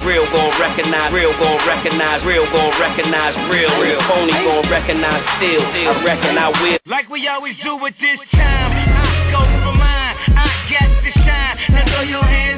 Real gon' recognize, real gon' recognize, real gon' recognize, real, real. Phony gon' recognize, still, I reckon I will. Like we always do at this time, I go for mine, I got to shine. Now throw your hands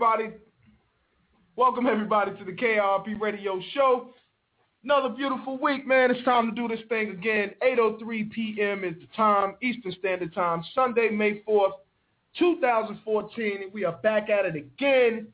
everybody. Welcome everybody to the KRP Radio Show. Another beautiful week, man. It's time to do this thing again. 8.03 p.m. is the time, Eastern Standard Time, Sunday, May 4th, 2014. And we are back at it again,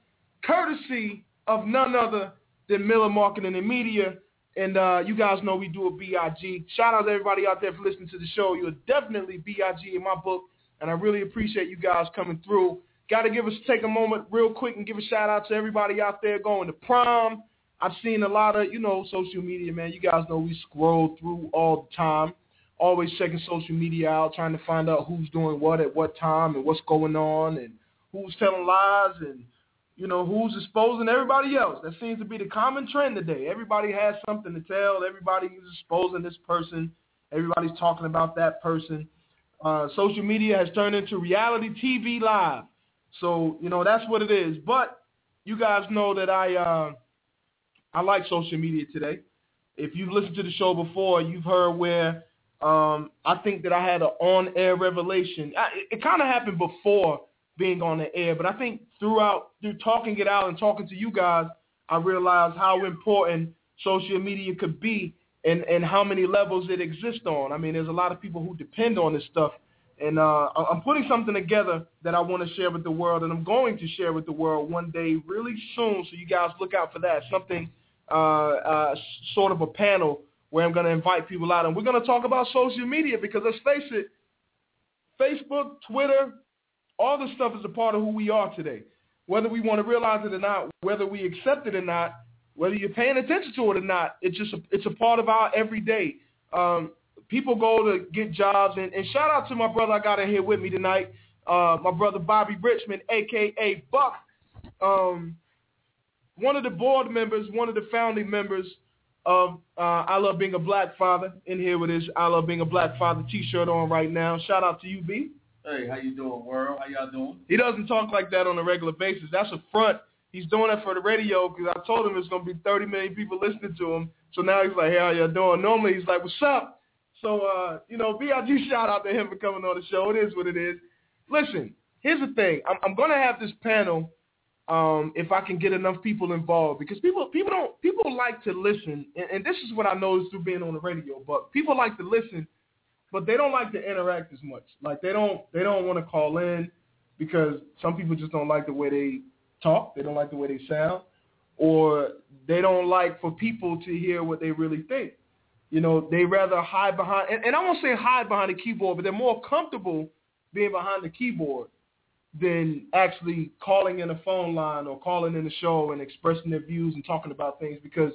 courtesy of none other than Miller Marketing and Media. And uh, you guys know we do a BIG. Shout out to everybody out there for listening to the show. You're definitely BIG in my book. And I really appreciate you guys coming through. Got to give us take a moment real quick and give a shout out to everybody out there going to prom. I've seen a lot of, you know, social media, man. You guys know we scroll through all the time, always checking social media out, trying to find out who's doing what at what time and what's going on and who's telling lies and, you know, who's exposing everybody else. That seems to be the common trend today. Everybody has something to tell. Everybody is exposing this person. Everybody's talking about that person. Uh, social media has turned into reality TV live. So, you know, that's what it is. But you guys know that I uh, I like social media today. If you've listened to the show before, you've heard where Um, I think that I had an on-air revelation. I, it, it kind of happened before being on the air, but I think throughout through talking it out and talking to you guys, I realized how important social media could be and and how many levels it exists on. I mean, there's a lot of people who depend on this stuff, and uh, I'm putting something together that I want to share with the world, and I'm going to share with the world one day, really soon. So you guys look out for that. Something uh, uh, sort of a panel where I'm going to invite people out, and we're going to talk about social media because let's face it, Facebook, Twitter, all this stuff is a part of who we are today. Whether we want to realize it or not, whether we accept it or not, whether you're paying attention to it or not, it's just a, it's a part of our everyday. Um, people go to get jobs, and, and shout out to my brother I got in here with me tonight, uh, my brother Bobby Richmond, aka Buck. Um, one of the board members, one of the founding members of uh, I Love Being a Black Father in here with his I Love Being a Black Father t-shirt on right now. Shout out to you, B. Hey, how you doing, world? How y'all doing? He doesn't talk like that on a regular basis. That's a front. He's doing it for the radio because I told him there's going to be 30 million people listening to him. So now he's like, hey, how y'all doing? Normally he's like, what's up? So, uh, you know, BIG shout out to him for coming on the show. It is what it is. Listen, here's the thing. I'm, I'm going to have this panel um, if I can get enough people involved because people people don't people like to listen, and, and this is what I noticed through being on the radio. But people like to listen, but they don't like to interact as much. Like they don't they don't want to call in because some people just don't like the way they talk. They don't like the way they sound, or they don't like for people to hear what they really think. You know, they rather hide behind, and, and I won't say hide behind the keyboard, but they're more comfortable being behind the keyboard than actually calling in a phone line or calling in the show and expressing their views and talking about things because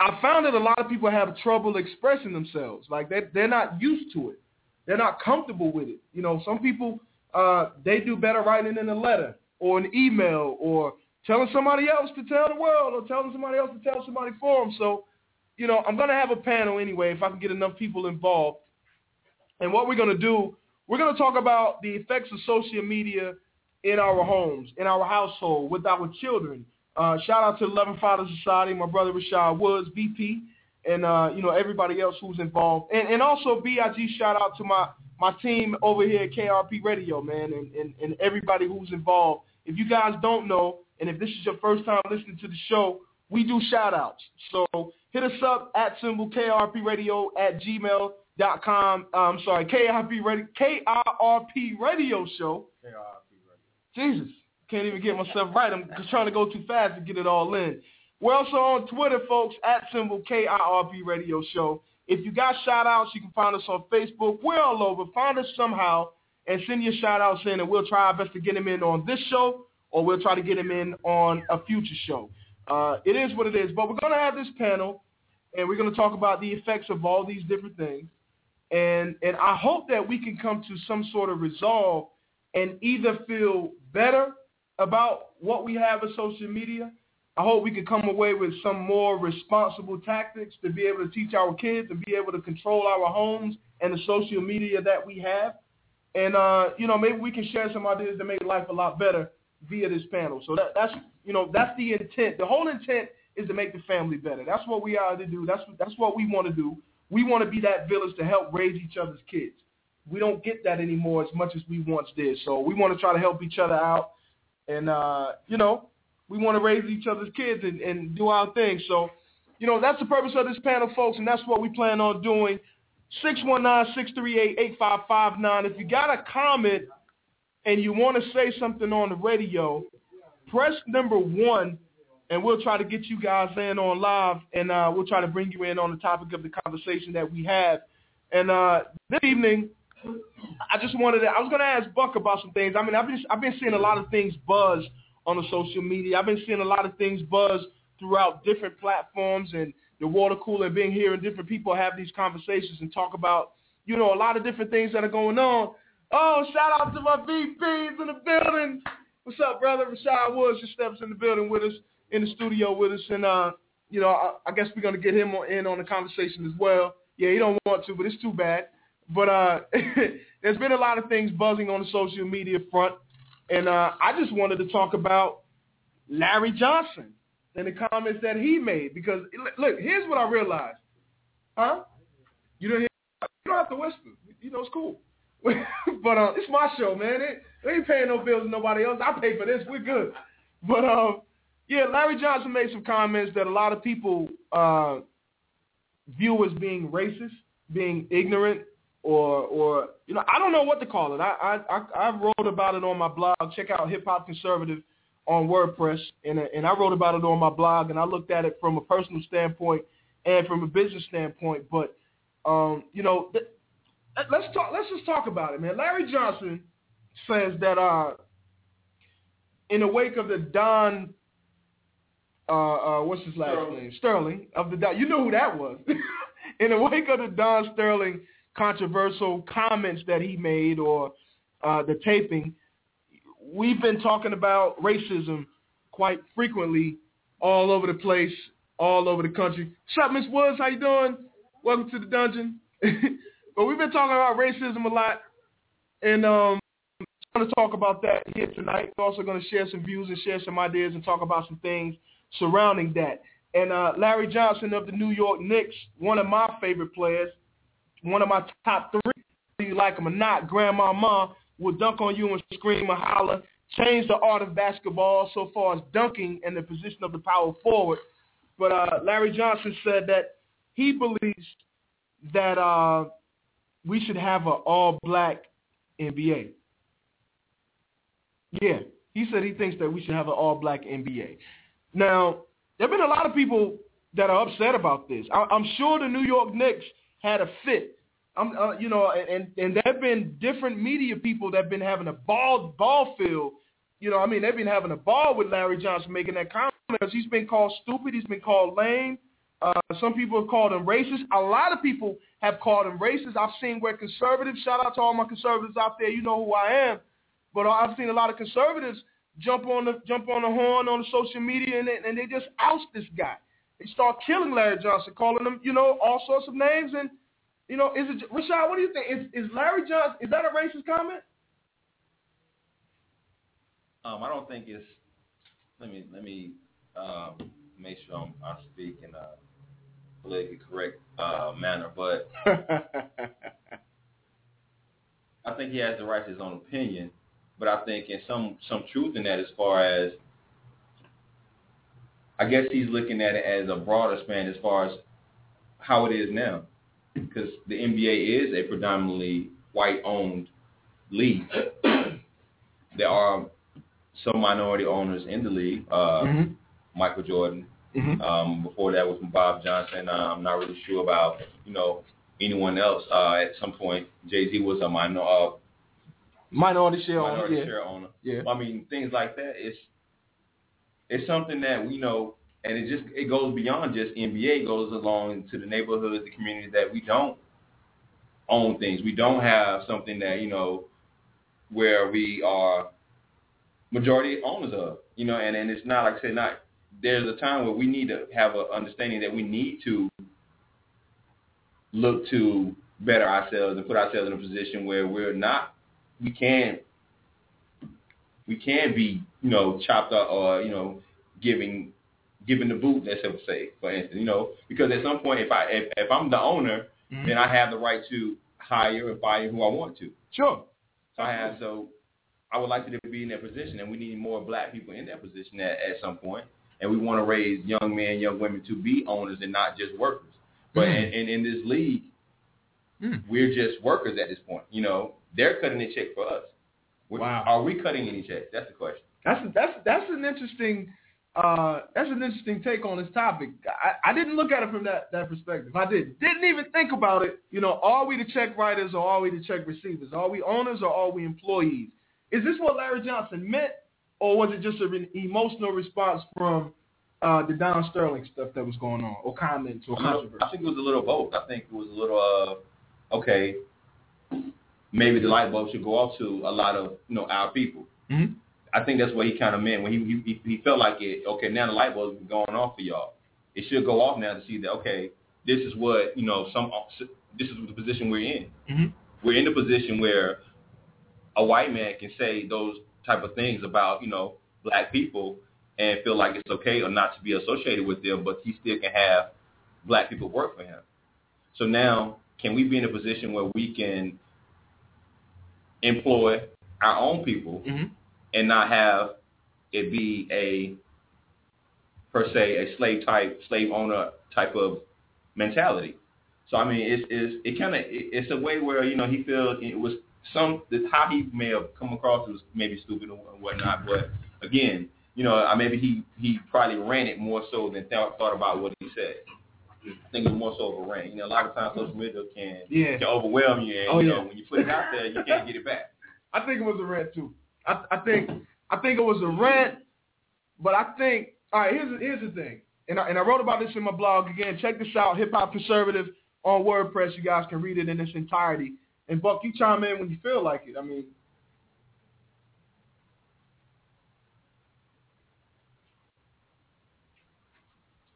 I found that a lot of people have trouble expressing themselves. Like they they're not used to it. They're not comfortable with it. You know, some people uh, they do better writing in a letter or an email or telling somebody else to tell the world or telling somebody else to tell somebody for them. So, you know, I'm going to have a panel anyway if I can get enough people involved. And what we're going to do we're going to talk about the effects of social media in our homes, in our household, with our children. Uh, shout out to the Eleven Fathers Society, my brother Rashad Woods, VP, and uh, you know everybody else who's involved, and, and also Big shout out to my my team over here at KRP Radio, man, and, and, and everybody who's involved. If you guys don't know, and if this is your first time listening to the show, we do shout outs. So hit us up at symbol KRP Radio at Gmail dot com. I'm sorry, KRP Radio, KRP Radio Show. KRP Radio. Jesus, can't even get myself right. I'm trying to go too fast to get it all in. We're also on Twitter, folks, at symbol KIRP Radio Show. If you got shout outs, you can find us on Facebook. We're all over. Find us somehow and send your shout outs in, and we'll try our best to get them in on this show, or we'll try to get them in on a future show. Uh, it is what it is. But we're going to have this panel, and we're going to talk about the effects of all these different things. And and I hope that we can come to some sort of resolve and either feel better about what we have in social media. I hope we can come away with some more responsible tactics to be able to teach our kids and be able to control our homes and the social media that we have. And uh, you know, maybe we can share some ideas to make life a lot better via this panel. So that, that's you know that's the intent. The whole intent is to make the family better. That's what we are to do. That's that's what we want to do. We want to be that village to help raise each other's kids. We don't get that anymore as much as we once did. So we want to try to help each other out. And, uh, you know, we want to raise each other's kids and, and do our thing. So, you know, that's the purpose of this panel, folks, and that's what we plan on doing. 619-638-8559. If you got a comment and you want to say something on the radio, press number one and we'll try to get you guys in on live, and uh, we'll try to bring you in on the topic of the conversation that we have. And uh, this evening, I just wanted to, I was going to ask Buck about some things. I mean, I've been, I've been seeing a lot of things buzz on the social media. I've been seeing a lot of things buzz throughout different platforms and the water cooler being here and different people have these conversations and talk about, you know, a lot of different things that are going on. Oh, shout out to my VPs in the building. What's up, brother? Rashad Woods just steps in the building with us in the studio with us, and uh, you know, I, I guess we're gonna get him in on the conversation as well. Yeah, he don't want to, but it's too bad. But uh, there's been a lot of things buzzing on the social media front, and uh, I just wanted to talk about Larry Johnson and the comments that he made because look, here's what I realized, huh? You didn't hear? don't have to whisper. You know, it's cool. but uh, it's my show, man. It, they ain't paying no bills to nobody else. I pay for this. We're good. But um, yeah, Larry Johnson made some comments that a lot of people uh, view as being racist, being ignorant, or or you know, I don't know what to call it. I I I wrote about it on my blog. Check out Hip Hop Conservative on WordPress, and and I wrote about it on my blog, and I looked at it from a personal standpoint and from a business standpoint. But um, you know, th- let's talk. Let's just talk about it, man. Larry Johnson says that uh, in the wake of the Don, uh, uh, what's his last Sterling. name? Sterling of the Don. You know who that was. in the wake of the Don Sterling controversial comments that he made or uh, the taping, we've been talking about racism quite frequently all over the place, all over the country. Up, Miss Woods? How you doing? Welcome to the dungeon. but we've been talking about racism a lot, and um, I'm going to talk about that here tonight. We're also going to share some views and share some ideas and talk about some things surrounding that. And uh, Larry Johnson of the New York Knicks, one of my favorite players, one of my top three, whether you like him or not, Grandmama will dunk on you and scream and holler, change the art of basketball so far as dunking and the position of the power forward. But uh, Larry Johnson said that he believes that uh, we should have an all-black NBA. Yeah, he said he thinks that we should have an all-black NBA. Now, there have been a lot of people that are upset about this. I, I'm sure the New York Knicks had a fit. I'm, uh, you know, and and there have been different media people that have been having a ball ball field. You know, I mean, they've been having a ball with Larry Johnson making that comment because he's been called stupid. He's been called lame. Uh, some people have called him racist. A lot of people have called him racist. I've seen where conservatives, shout out to all my conservatives out there, you know who I am, but I've seen a lot of conservatives jump on the jump on the horn on the social media and they, and they just oust this guy. They start killing Larry Johnson, calling him, you know, all sorts of names. And you know, is it Rashad? What do you think? Is, is Larry Johnson? Is that a racist comment? Um, I don't think it's. Let me let me um, make sure I'm, I speak in a politically correct uh, manner, but I think he has the right to his own opinion. But I think in some some truth in that, as far as I guess he's looking at it as a broader span as far as how it is now, because the NBA is a predominantly white-owned league. there are some minority owners in the league. Uh, Mhm. Michael Jordan. Mhm. Um, before that was from Bob Johnson. Uh, I'm not really sure about you know anyone else. Uh, at some point, Jay Z was a minor uh, Minority share owner. minority Yeah. share owner. Yeah. I mean, things like that. It's it's something that we know, and it just it goes beyond just NBA. It goes along to the neighborhoods, the communities that we don't own things. We don't have something that you know where we are majority owners of. You know, and and it's not like I said, not there's a time where we need to have an understanding that we need to look to better ourselves and put ourselves in a position where we're not we can we can be you know chopped up or you know giving giving the boot let's say for instance you know because at some point if I if, if I'm the owner Mhm. then I have the right to hire and fire who I want to Sure. so I have so I would like to be in that position and we need more black people in that position at, at some point and we want to raise young men young women to be owners and not just workers but Mm. in, in, in this league Mm. we're just workers at this point. You know, they're cutting the check for us. We're- Wow. Are we cutting any checks? That's the question. That's that's that's an interesting uh, that's an interesting take on this topic. I, I didn't look at it from that, that perspective. I did didn't even think about it. You know, are we the check writers or are we the check receivers? Are we owners or are we employees? Is this what Larry Johnson meant, or was it just an emotional response from uh, the Don Sterling stuff that was going on, or comments or A little- controversy? I think it was a little both. I think it was a little uh okay, maybe the light bulb should go off to a lot of you know our people. Mhm. I think that's what he kind of meant when he he he felt like it. Okay, now the light bulb's going off for y'all. It should go off now to see that okay, this is what you know. Some this is the position we're in. Mhm. We're in the position where a white man can say those type of things about you know black people and feel like it's okay or not to be associated with them, but he still can have black people work for him. So now can we be in a position where we can employ our own people Mm-hmm. and not have it be a per se a slave type slave owner type of mentality. So I mean, it's, it's it kind of it's a way where you know he feels it was some the how he may have come across was maybe stupid or whatnot, but again, you know, I maybe he he probably ran it more so than thought, thought about what he said. I think it was more so of a rant. You know, a lot of times social media can Yeah. can overwhelm you, and Oh, you yeah. know when you put it out there, you can't get it back. I think it was a rant too. I, I think I think it was a rant, but I think all right. Here's the, here's the thing, and I, and I wrote about this in my blog again. Check this out, Hip Hop Conservative on WordPress. You guys can read it in its entirety. And Buck, you chime in when you feel like it. I mean,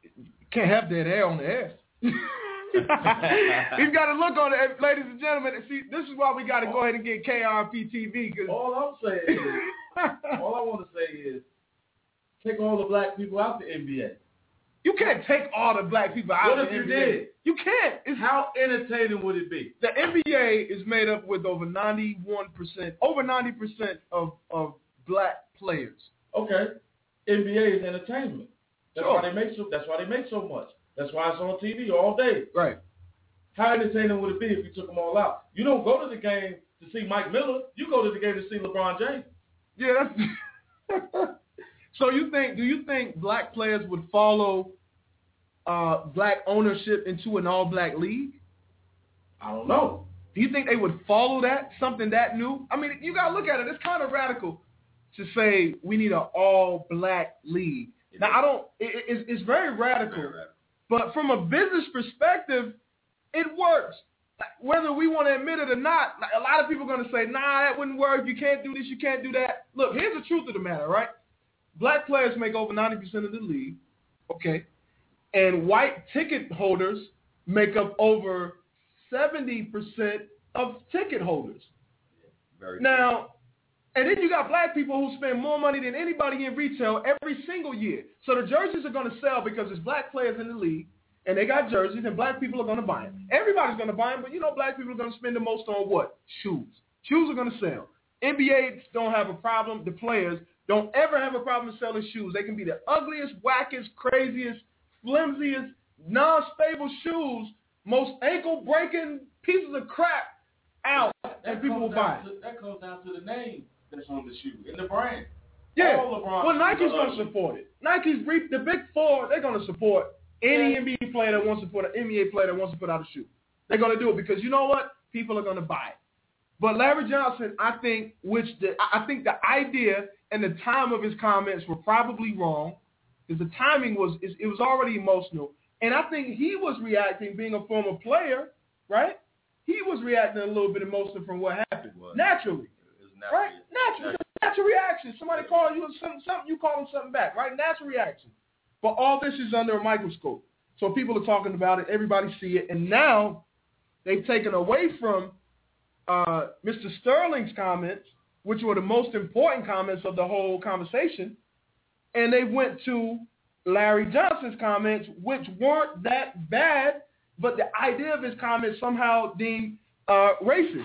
you can't have dead air on the air. He's got to look on it, ladies and gentlemen. and See, this is why we got to go ahead and get KRP TV because All I'm saying is, all I want to say is, take all the black people out the NBA. You can't take all the black people out What of if the you NBA. did? You can't. It's How entertaining would it be? the NBA is made up with over ninety one percent, over ninety percent of of black players. Okay, NBA is entertainment. That's Sure. why they make so. That's why they make so much. That's why it's on TV all day. Right. How entertaining would it be if you took them all out? You don't go to the game to see Mike Miller. You go to the game to see LeBron James. Yeah. That's so you think? Do you think black players would follow uh, black ownership into an all black league? I don't know. Do you think they would follow that something that new? I mean, you gotta look at it. It's kind of radical to say we need an all black league. Now I don't. It- it's, it's very radical. Very radical. But from a business perspective, it works. Whether we want to admit it or not, a lot of people are going to say, nah, that wouldn't work. You can't do this. You can't do that. Look, here's the truth of the matter, right? Black players make over 90% of the league, okay? And white ticket holders make up over 70% of ticket holders. Very Now, and then you got black people who spend more money than anybody in retail every single year. So the jerseys are going to sell because there's black players in the league, and they got jerseys, and black people are going to buy them. Everybody's going to buy them, but you know black people are going to spend the most on what? Shoes. Shoes are going to sell. NBA don't have a problem. The players don't ever have a problem selling shoes. They can be the ugliest, wackest, craziest, flimsiest, non-stable shoes, most ankle-breaking pieces of crap out, and people will buy it. to, that comes down to the name that's on the shoe and the brand. Yeah. All Well, Nike's going to support it. Nike's re- the big four. They're going to support any Yeah. NBA player that wants to put an NBA player that wants to put out a shoe. They're going to do it because you know what? People are going to buy it. But Larry Johnson, I think, which the, I I think the idea and the time of his comments were probably wrong because the timing was it was already emotional, and I think he was reacting, being a former player, right? He was reacting a little bit emotional from what happened Was. naturally. It was naturally- Right? Natural. A natural reaction. Somebody calls you something, something, you call them something back, right? Natural reaction. But all this is under a microscope. So people are talking about it. Everybody see it. And now they've taken away from uh, Mr. Sterling's comments, which were the most important comments of the whole conversation, and they went to Larry Johnson's comments, which weren't that bad, but the idea of his comments somehow deemed uh, racist.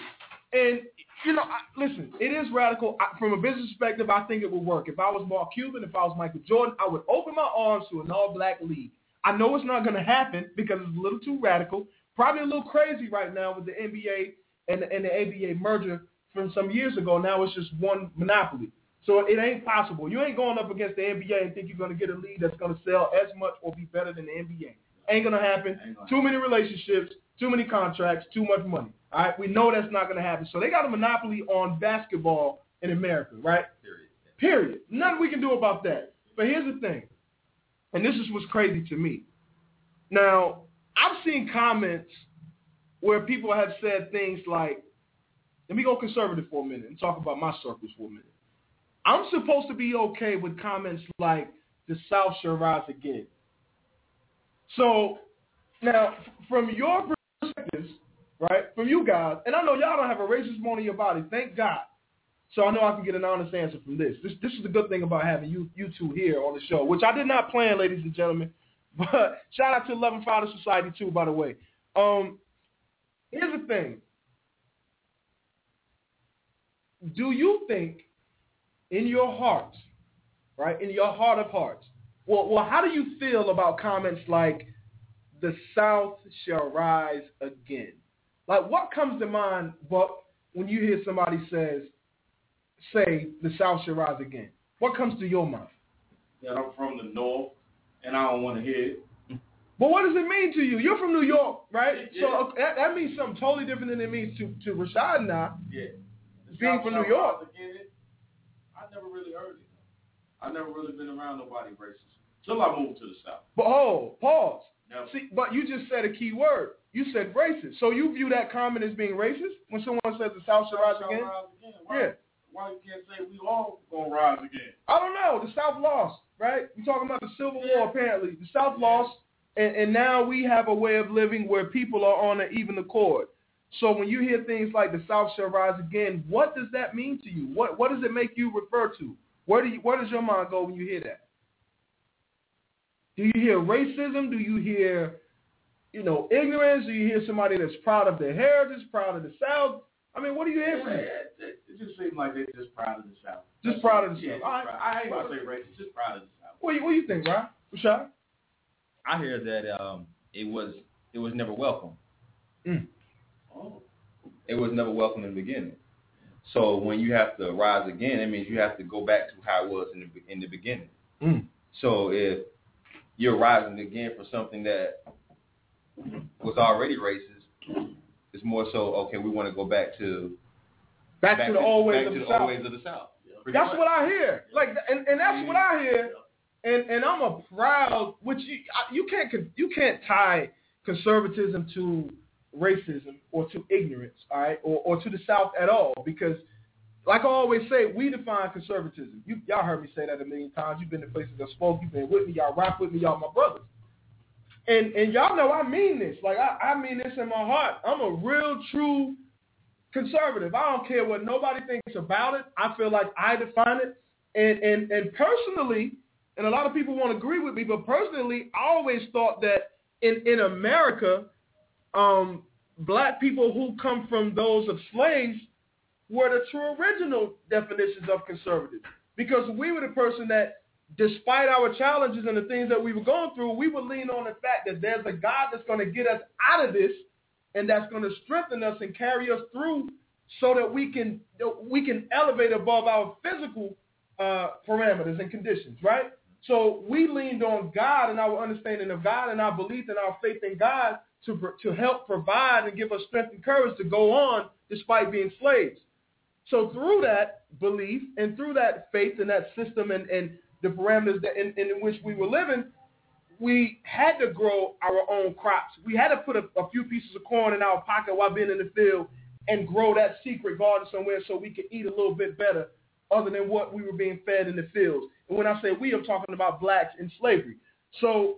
And you know, I, listen, it is radical. I, from a business perspective, I think it would work. If I was Mark Cuban, if I was Michael Jordan, I would open my arms to an all-black league. I know it's not going to happen because it's a little too radical, probably a little crazy right now with the NBA and the, and the ABA merger from some years ago. Now it's just one monopoly. So it ain't possible. You ain't going up against the NBA and think you're going to get a league that's going to sell as much or be better than the NBA. Ain't going to happen. Too many relationships, too many contracts, too much money. All right, we know that's not going to happen. So they got a monopoly on basketball in America, right? Period. Period. Nothing we can do about that. But here's the thing, and this is what's crazy to me. Now, I've seen comments where people have said things like, let me go conservative for a minute and talk about my circles for a minute. I'm supposed to be okay with comments like, the South shall rise again. So, now, from your perspectives, right, from you guys, and I know y'all don't have a racist bone in your body, thank God. So I know I can get an honest answer from this. This this is the good thing about having you you two here on the show, which I did not plan, ladies and gentlemen. But shout out to Eleven Father Society too, by the way. Um, here's the thing. Do you think in your heart, right, in your heart of hearts, well, well, how do you feel about comments like the South shall rise again? Like, what comes to mind, Buck, when you hear somebody says, say the South shall rise again? What comes to your mind? That I'm from the North, and I don't want to hear it. But what does it mean to you? You're from New York, right? Yeah. So uh, that, that means something totally different than it means to, to Rashad and I. Yeah. Being from New York. Again, I never really heard it. I never really been around nobody racist till I moved to the South. But hold, pause. Never. See, but you just said a key word. You said racist. So you view that comment as being racist when someone says the South shall rise again? rise again. Why, Yeah. Why you can't say we all gonna rise again? I don't know. The South lost, right? We're talking about the Civil Yeah. War, apparently. The South lost, and, and now we have a way of living where people are on an even accord. So when you hear things like the South shall rise again, what does that mean to you? What what does it make you refer to? Where do you where does your mind go when you hear that? Do you hear racism? Do you hear, you know, ignorance? Do you hear somebody that's proud of their heritage, proud of the South? I mean, what do you hear from you? it, it, it just seems like they're just proud of the South. Just proud of the Yeah, South. just All right, proud. I ain't gonna- say racist, just proud of the South. What do you, what do you think, Ryan? Rashad? I hear that um, it was it was never welcome. Oh. It was never welcome in the beginning. So when you have to rise again, it means you have to go back to how it was in the in the beginning. Mm. So if you're rising again for something that was already racist, it's more so okay. We want to go back to Back, to the old ways back of to the the South. old ways of the South. Pretty That's much. what I hear. Like, and, and that's what I hear. And and I'm a proud, which you you can't you can't tie conservatism to racism or to ignorance, all right, or or to the South at all, because like I always say, we define conservatism. You y'all heard me say that a million times. You've been to places I spoke. You've been with me. Y'all rock with me. Y'all my brothers. And and y'all know I mean this. Like I, I mean this in my heart. I'm a real true conservative. I don't care what nobody thinks about it. I feel like I define it. And and and personally, and a lot of people won't agree with me, but personally, I always thought that in in America, um, black people who come from those of slaves were the true original definitions of conservative. Because we were the person that, despite our challenges and the things that we were going through, we would lean on the fact that there's a God that's going to get us out of this and that's going to strengthen us and carry us through so that we can we can elevate above our physical uh, parameters and conditions, right? So we leaned on God and our understanding of God and our belief and our faith in God to to help provide and give us strength and courage to go on despite being slaves. So through that belief and through that faith and that system and, and the parameters that in, in which we were living, we had to grow our own crops. We had to put a, a few pieces of corn in our pocket while being in the field and grow that secret garden somewhere so we could eat a little bit better other than what we were being fed in the fields. And when I say we, I'm talking about blacks in slavery. So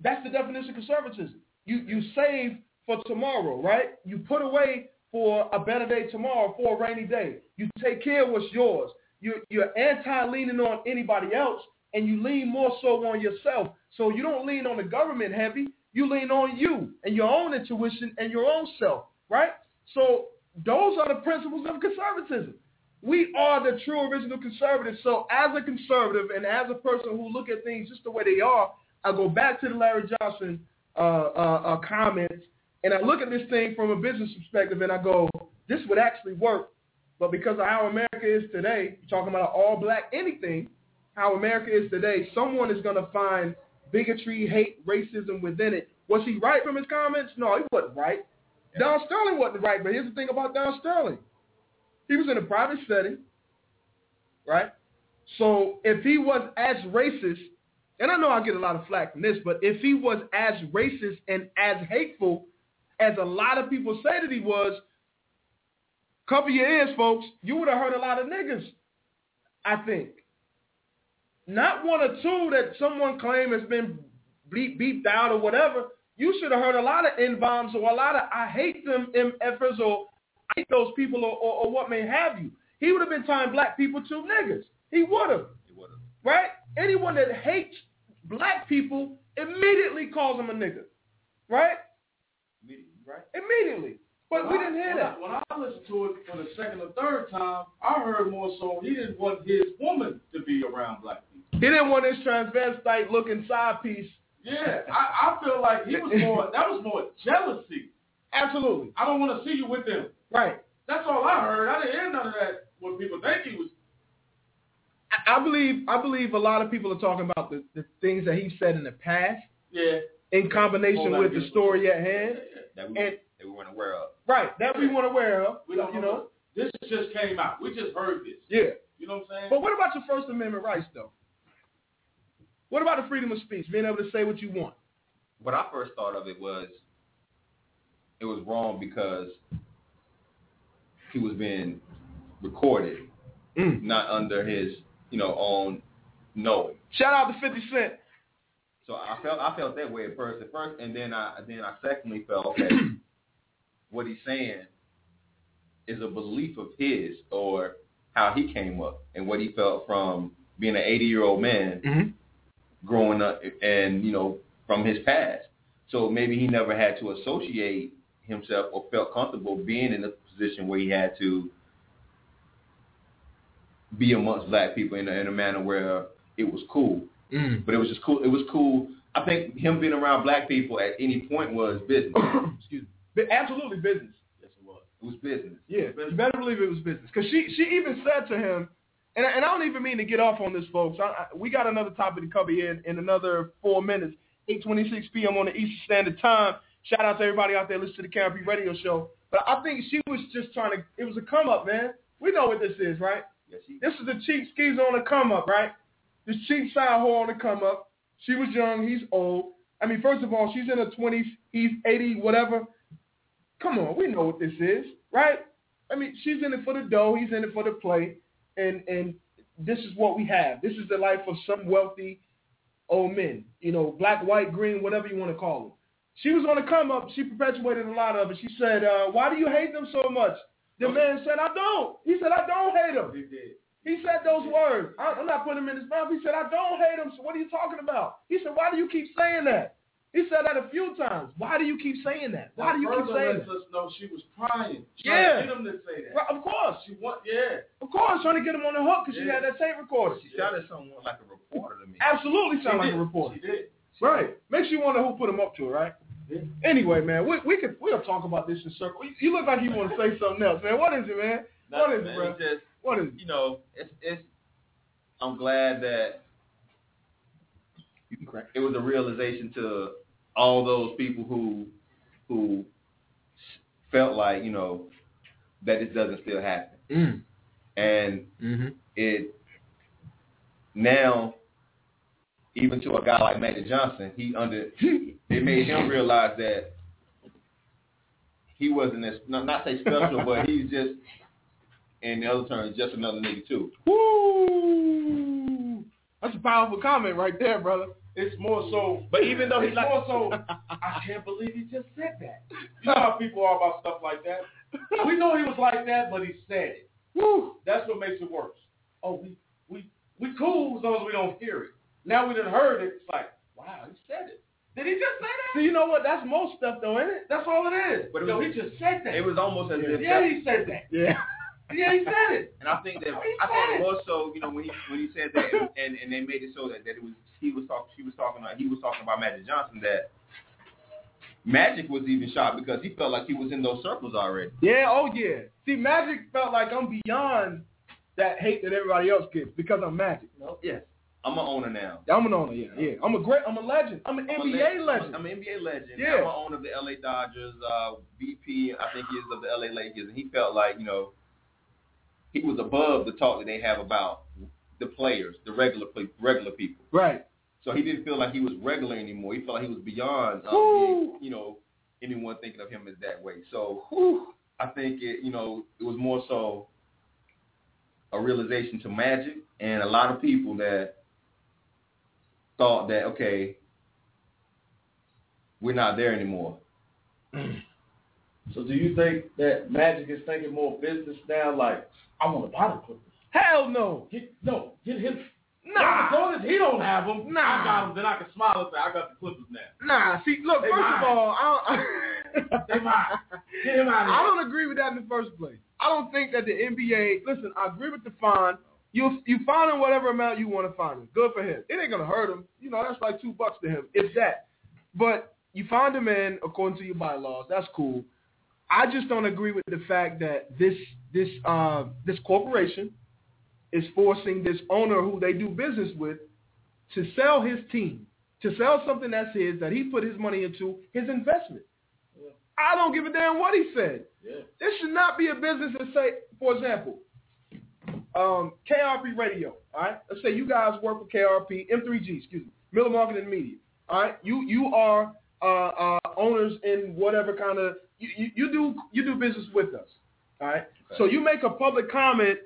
that's the definition of conservatism. You you save for tomorrow, right? You put away for a better day tomorrow, for a rainy day. You take care of what's yours. You're, you're anti-leaning on anybody else, and you lean more so on yourself. So you don't lean on the government heavy. You lean on you and your own intuition and your own self, right? So those are the principles of conservatism. We are the true original conservatives. So as a conservative and as a person who look at things just the way they are, I go back to the Larry Johnson uh, uh, uh, comments and I look at this thing from a business perspective and I go, this would actually work. But because of how America is today, talking about all black anything, how America is today, someone is going to find bigotry, hate, racism within it. Was he right from his comments? No, he wasn't right. Don Sterling wasn't right, but here's the thing about Don Sterling. He was in a private setting, right? So if he was as racist, and I know I get a lot of flack from this, but if he was as racist and as hateful as a lot of people say that he was, cover your ears, folks. You would have heard a lot of niggas, I think. Not one or two that someone claim has been beep, beeped out or whatever. You should have heard a lot of N-bombs or a lot of I hate them MFers or I hate those people or, or, or what may have you. He would have been tying black people to niggas. He would have. He would have. Right? Anyone that hates black people immediately calls them a nigga. Right? Immediately, right? Immediately. But we When I- didn't hear when that. I, when I listened to it for the second or third time, I heard more so he didn't want his woman to be around black people. He didn't want his transvestite looking side piece. Yeah, I, I feel like he was more. That was more jealousy. Absolutely. I don't want to see you with them. Right. That's all I heard. I didn't hear none of that. What people think he was. I- I believe I believe a lot of people are talking about the, the things that he said in the past Yeah. in combination with the story at hand. that we, And that we weren't aware of. right, that we want to wear of. We don't you know. This just came out. We just heard this. Yeah. You know what I'm saying? But what about your First Amendment rights though? What about the freedom of speech, being able to say what you want? What I first thought of it was, it was wrong because he was being recorded, Mm. not under his, you know, on knowing. Shout out to Fifty Cent. So I felt I felt that way at first, at first, and then I then I secondly felt okay, what he's saying is a belief of his or how he came up and what he felt from being an 80 year old man Mm-hmm. growing up and you know from his past. So maybe he never had to associate himself or felt comfortable being in a position where he had to be amongst black people in a, in a manner where it was cool. Mm. But it was just cool. It was cool. I think him being around black people at any point was business. Excuse me. Absolutely business. yes, it was. It was business. Yeah, you better believe it was business. Because she, she even said to him, and, and I don't even mean to get off on this, folks. I, I, we got another topic to cover here in, in another four minutes, 8.26 p.m. on the Eastern Standard Time. Shout out to everybody out there listening to the KRP Radio Show. But I think she was just trying to, it was a come up, man. We know what this is, right? This is the cheap skis on the come up, right? This cheap side whore on the come up. She was young, he's old. I mean, first of all, she's in her 20s, he's 80, whatever. Come on, we know what this is, right? I mean, she's in it for the dough, he's in it for the play, and and this is what we have. This is the life of some wealthy old men, you know, black, white, green, whatever you want to call them. She was on the come up. She perpetuated a lot of it. She said, uh, "Why do you hate them so much?" The man said, "I don't." He said, "I don't hate him. He did. He said those words. I- I'm not putting them in his mouth. He said, I don't hate him. So what are you talking about? He said, why do you keep saying that? He said that a few times. Why do you keep saying that? Why do you keep further saying lets that? us know she was crying. Trying Yeah. to get him to say that. Well, of course. She want, yeah. Of course, trying to get him on the hook because she Yeah. had that tape recorder. she sounded somewhat like a reporter to me. Absolutely sound She like a reporter. She did. Right. Makes you wonder who put him up to it, right? Anyway, man, we, we could we'll talk about this in circle. You- look like you want to say something else, man. What is it, man? What is it, bro? it's just What is it? you know, it's it's. I'm glad that You can crack. it was a realization to all those people who who felt like you know that this doesn't still happen, Mm. and Mm-hmm. it now even to a guy like Magic Johnson, he under it made him realize that he wasn't as not, not say special, but he's just in the other terms just another nigga too. Woo! That's a powerful comment right there, brother. It's more so. But even though he's like- more so, I can't believe he just said that. You know how people are about stuff like that. We know he was like that, but he said it. Woo! That's what makes it worse. Oh, we we we cool as long as we don't hear it. Now we done heard it. It's like, wow, he said it. Did he just say that? So you know what? That's most stuff, though, ain't it? That's all it is. But it Yo, he just said that. It was almost as if yeah, he said that. Yeah. Yeah, he said it. And I think that He I said think it. more so, you know, when he when he said that, and and they made it so that, that it was he was talking, she was talking, about, he was talking about Magic Johnson. That Magic was even shocked because he felt like he was in those circles already. Yeah, oh yeah. See, Magic felt like I'm beyond that hate that everybody else gets because I'm Magic. No, yes, I'm an owner now. I'm an owner, yeah, yeah. I'm a great, I'm a legend. I'm an I'm NBA le- legend. I'm an NBA legend. Yeah. I'm an owner of the LA Dodgers, uh, VP, I think he is of the LA Lakers, and he felt like you know he was above the talk that they have about the players, the regular play, regular people. Right. So he didn't feel like he was regular anymore. He felt like he was beyond, Woo. being, you know, anyone thinking of him as that way. So Whew. I think it, you know, it was more so a realization to Magic and a lot of people that thought that okay, we're not there anymore. So do you think that Magic is thinking more business now? Like, I want to buy the Clippers. Hell no. Get, no, get him. Nah. As long as he don't have them, Nah. I got them. Then I can smile and say, I got the Clippers now. Nah, see, look, They first mine. of all, I don't, They mine. Get him out of I don't agree with that in the first place. I don't think that the NBA. Listen, I agree with the fine. You you fine him whatever amount you want to find him. Good for him. It ain't gonna hurt him. You know that's like two bucks to him. It's that. But you find him in according to your bylaws. That's cool. I just don't agree with the fact that this this uh, this corporation is forcing this owner who they do business with to sell his team, to sell something that's his that he put his money into his investment. I don't give a damn what he said. Yeah. This should not be a business that say, for example, um, Kirp Radio. All right, let's say you guys work for Kirp, M3G, excuse me, Miller Marketing and Media. All right, you you are uh, uh, owners in whatever kind of you, you, you do you do business with us. All right, so you make a public comment,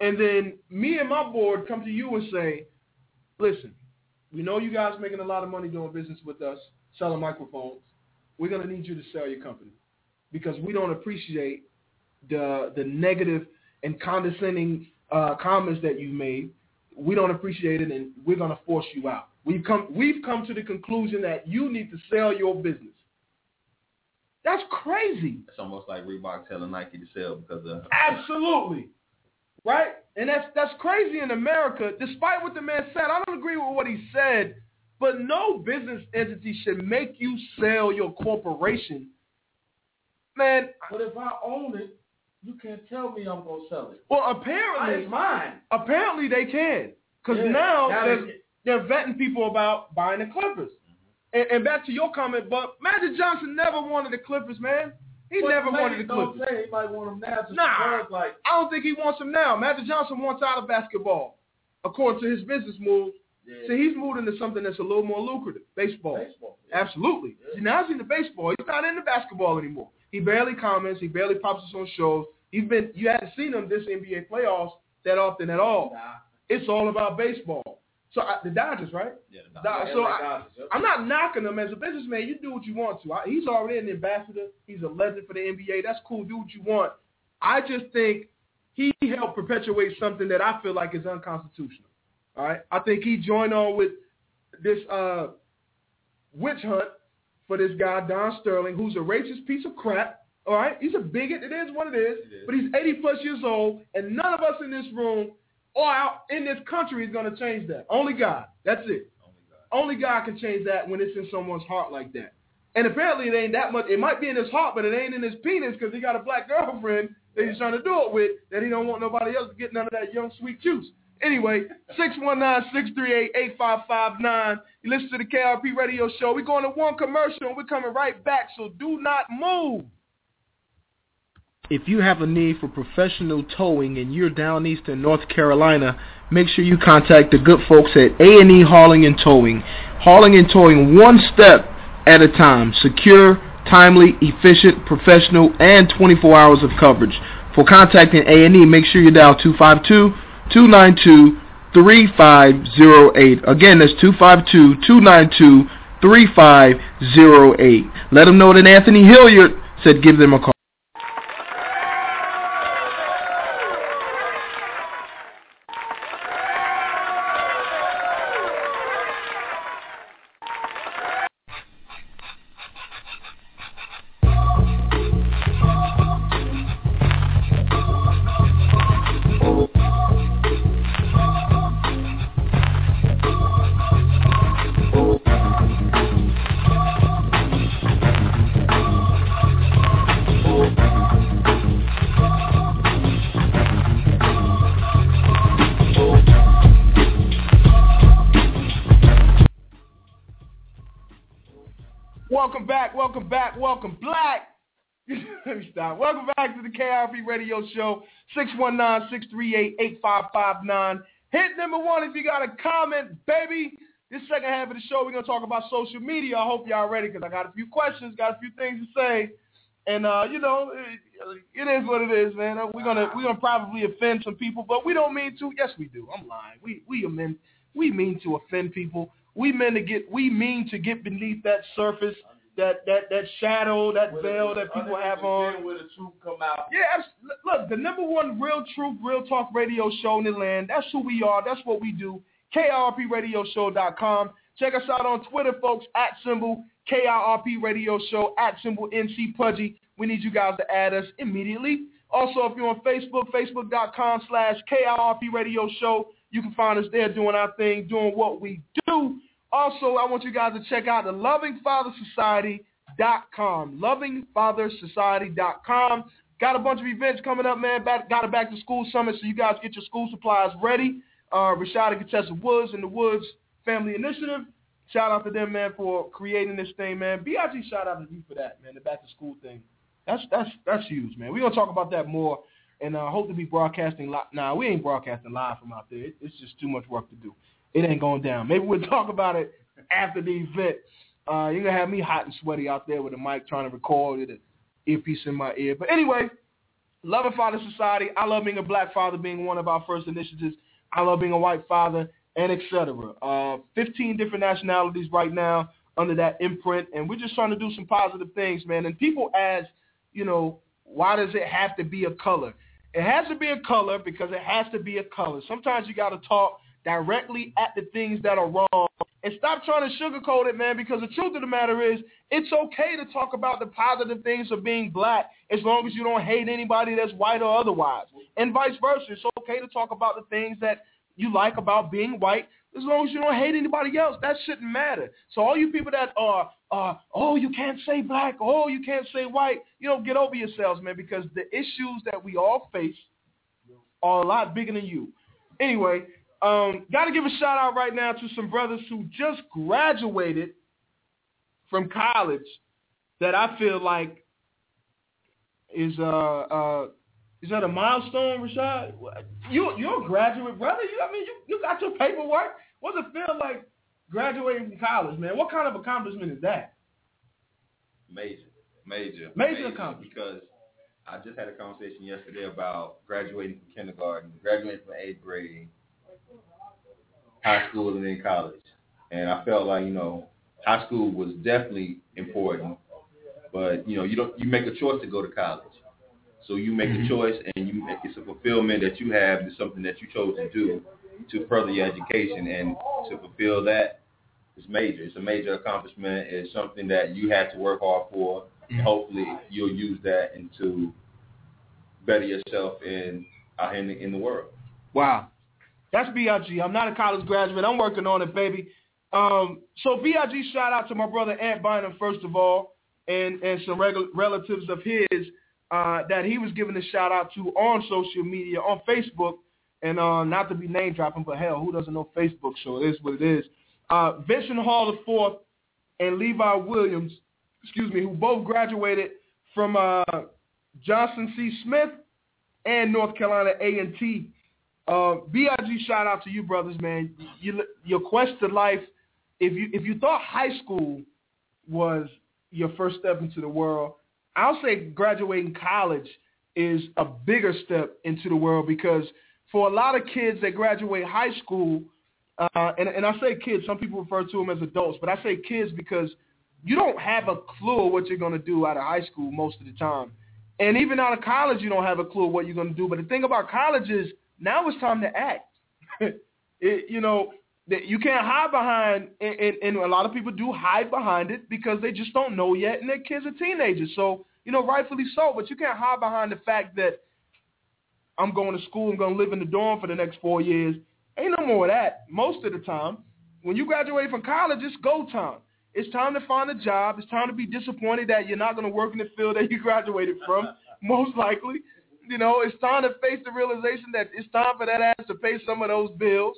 and then me and my board come to you and say, listen, we know you guys making a lot of money doing business with us, selling microphones. We're gonna need you to sell your company because we don't appreciate the the negative and condescending uh, comments that you made. We don't appreciate it, and we're gonna force you out. We've come we've come to the conclusion that you need to sell your business. That's crazy. It's almost like Reebok telling Nike to sell because of Absolutely. Right? And that's that's crazy in America. Despite what the man said, I don't agree with what he said, but no business entity should make you sell your corporation. Man, But if I own it, you can't tell me I'm gonna sell it. well apparently it's mine. apparently they can. Because Yeah, now, now they're, they- they're vetting people about buying the Clippers. Mm-hmm. And, and back to your comment, but Magic Johnson never wanted the Clippers, man. He But never wanted the Clippers. say he might want them now. Nah. like I don't think he wants them now. Magic Johnson wants out of basketball, according to his business moves. Yeah, So he's moved into something that's a little more lucrative, baseball. baseball. Yeah. Absolutely. Yeah. See, now he's into baseball. He's not into basketball anymore. He barely comments. He barely pops us on shows. He's been. You haven't seen him this NBA playoffs that often at all. Nah. It's all about baseball. So I, the Dodgers, right? yeah, the Yeah, so I, Dodgers. I'm not knocking him as a businessman. You do what you want to. I, he's already an ambassador. He's a legend for the NBA. That's cool. Do what you want. I just think he helped perpetuate something that I feel like is unconstitutional. All right. I think he joined on with this uh, witch hunt for this guy Don Sterling, who's a racist piece of crap. All right. He's a bigot. It is what it is. It is. But he's 80 plus years old, and none of us in this room or out in this country is going to change that. Only God. That's it. only God. Only God can change that when it's in someone's heart like that. And apparently it ain't that much. It might be in his heart, but it ain't in his penis because he got a black girlfriend that he's trying to do it with that he don't want nobody else to get none of that young sweet juice. Anyway, 619-638-8559. You listen to the Kirp radio show. We're going to one commercial and we're coming right back, so do not move. If you have a need for professional towing and you're down east in North Carolina, make sure you contact the good folks at A&E Hauling and Towing. Hauling and Towing one step at a time. Secure, timely, efficient, professional, and 24 hours of coverage. For contacting A&E, make sure you dial 252-292-3508. Again, that's 252-292-3508. Let them know that Anthony Hilliard said give them a call. Welcome black. Let me stop. Welcome back to the Kirp Radio Show, 619-638-8559. Hit number one if you got a comment, baby. This second half of the show, we're going to talk about social media. I hope y'all ready because I got a few questions, got a few things to say. And, uh, you know, it, it is what it is, man. We're going to we're gonna probably offend some people, but we don't mean to. Yes, we do. I'm lying. We, we, mean, we mean to offend people. We mean to get we mean to get beneath that surface, that that that shadow, that veil that people have on. Where the truth come out. Yeah, look, the number one real truth, real talk radio show in the land. That's who we are. That's what we do. KirpRadioshow.com. Check us out on Twitter, folks, at symbol KIRP Radio Show, at symbol NC Pudgy. We need you guys to add us immediately. Also, if you're on Facebook, facebook.com slash KIRP Radio Show, you can find us there doing our thing, doing what we do. Also, I want you guys to check out the lovingfathersociety.com, lovingfathersociety.com. Got a bunch of events coming up, man. Back, got a back to school summit, so you guys get your school supplies ready. Uh, Rashad and Contessa Woods and the Woods Family Initiative. Shout out to them, man, for creating this thing, man. BIG shout out to you for that, man. The back to school thing. That's that's that's huge, man. We're gonna talk about that more, and I uh, hope to be broadcasting live. Nah, we ain't broadcasting live from out there. It's just too much work to do. It ain't going down. Maybe we'll talk about it after the event. Uh, you're gonna have me hot and sweaty out there with a mic trying to record it, an earpiece in my ear. But anyway, Love Loving Father Society. I love being a black father, being one of our first initiatives. I love being a white father, and etc. Uh, 15 different nationalities right now under that imprint, and we're just trying to do some positive things, man. And people ask, you know, why does it have to be a color? It has to be a color because it has to be a color. Sometimes you got to talk directly at the things that are wrong and stop trying to sugarcoat it, man, because the truth of the matter is it's okay to talk about the positive things of being black as long as you don't hate anybody that's white or otherwise. And vice versa. It's okay to talk about the things that you like about being white as long as you don't hate anybody else. That shouldn't matter. So all you people that are, oh, you can't say black, oh, you can't say white, you know, get over yourselves, man, because the issues that we all face are a lot bigger than you. Anyway, um, got to give a shout out right now to some brothers who just graduated from college that I feel like is uh uh is that a milestone, Rashad? You you're a graduate, brother. You I mean you, you got your paperwork. What's it feel like graduating from college, man? What kind of accomplishment is that? Major, major, major, major accomplishment. Because I just had a conversation yesterday about graduating from kindergarten, graduating from eighth grade, high school and then college. And I felt like, you know, high school was definitely important, but you know, you don't you make a choice to go to college. So you make a mm-hmm. choice and you it's a fulfillment that you have is something that you chose to do to further your education and to fulfill that is major. It's a major accomplishment. It's something that you had to work hard for. And hopefully you'll use that into better yourself in out in the, in the world. Wow. That's BIG. I'm not a college graduate. I'm working on it, baby. Um, so BIG shout out to my brother Ant Bynum, first of all, and, and some reg- relatives of his uh, that he was giving a shout out to on social media, on Facebook, and uh, not to be name dropping, but hell, who doesn't know Facebook? So it is what it is. Uh, Vincent Hall IV and Levi Williams, excuse me, who both graduated from uh, Johnson C. Smith and North Carolina A&T. Uh, Big shout out to you, brothers, man. You, your quest to life. If you if you thought high school was your first step into the world, I'll say graduating college is a bigger step into the world because for a lot of kids that graduate high school, uh, and, and I say kids, some people refer to them as adults, but I say kids because you don't have a clue what you're going to do out of high school most of the time. And even out of college, you don't have a clue what you're going to do. But the thing about college is now it's time to act. it, you know, that you can't hide behind, and, and, and a lot of people do hide behind it because they just don't know yet, and their kids are teenagers. So, you know, rightfully so, but you can't hide behind the fact that I'm going to school, I'm going to live in the dorm for the next four years. Ain't no more of that most of the time. When you graduate from college, it's go time. It's time to find a job. It's time to be disappointed that you're not going to work in the field that you graduated from, most likely. You know, it's time to face the realization that it's time for that ass to pay some of those bills.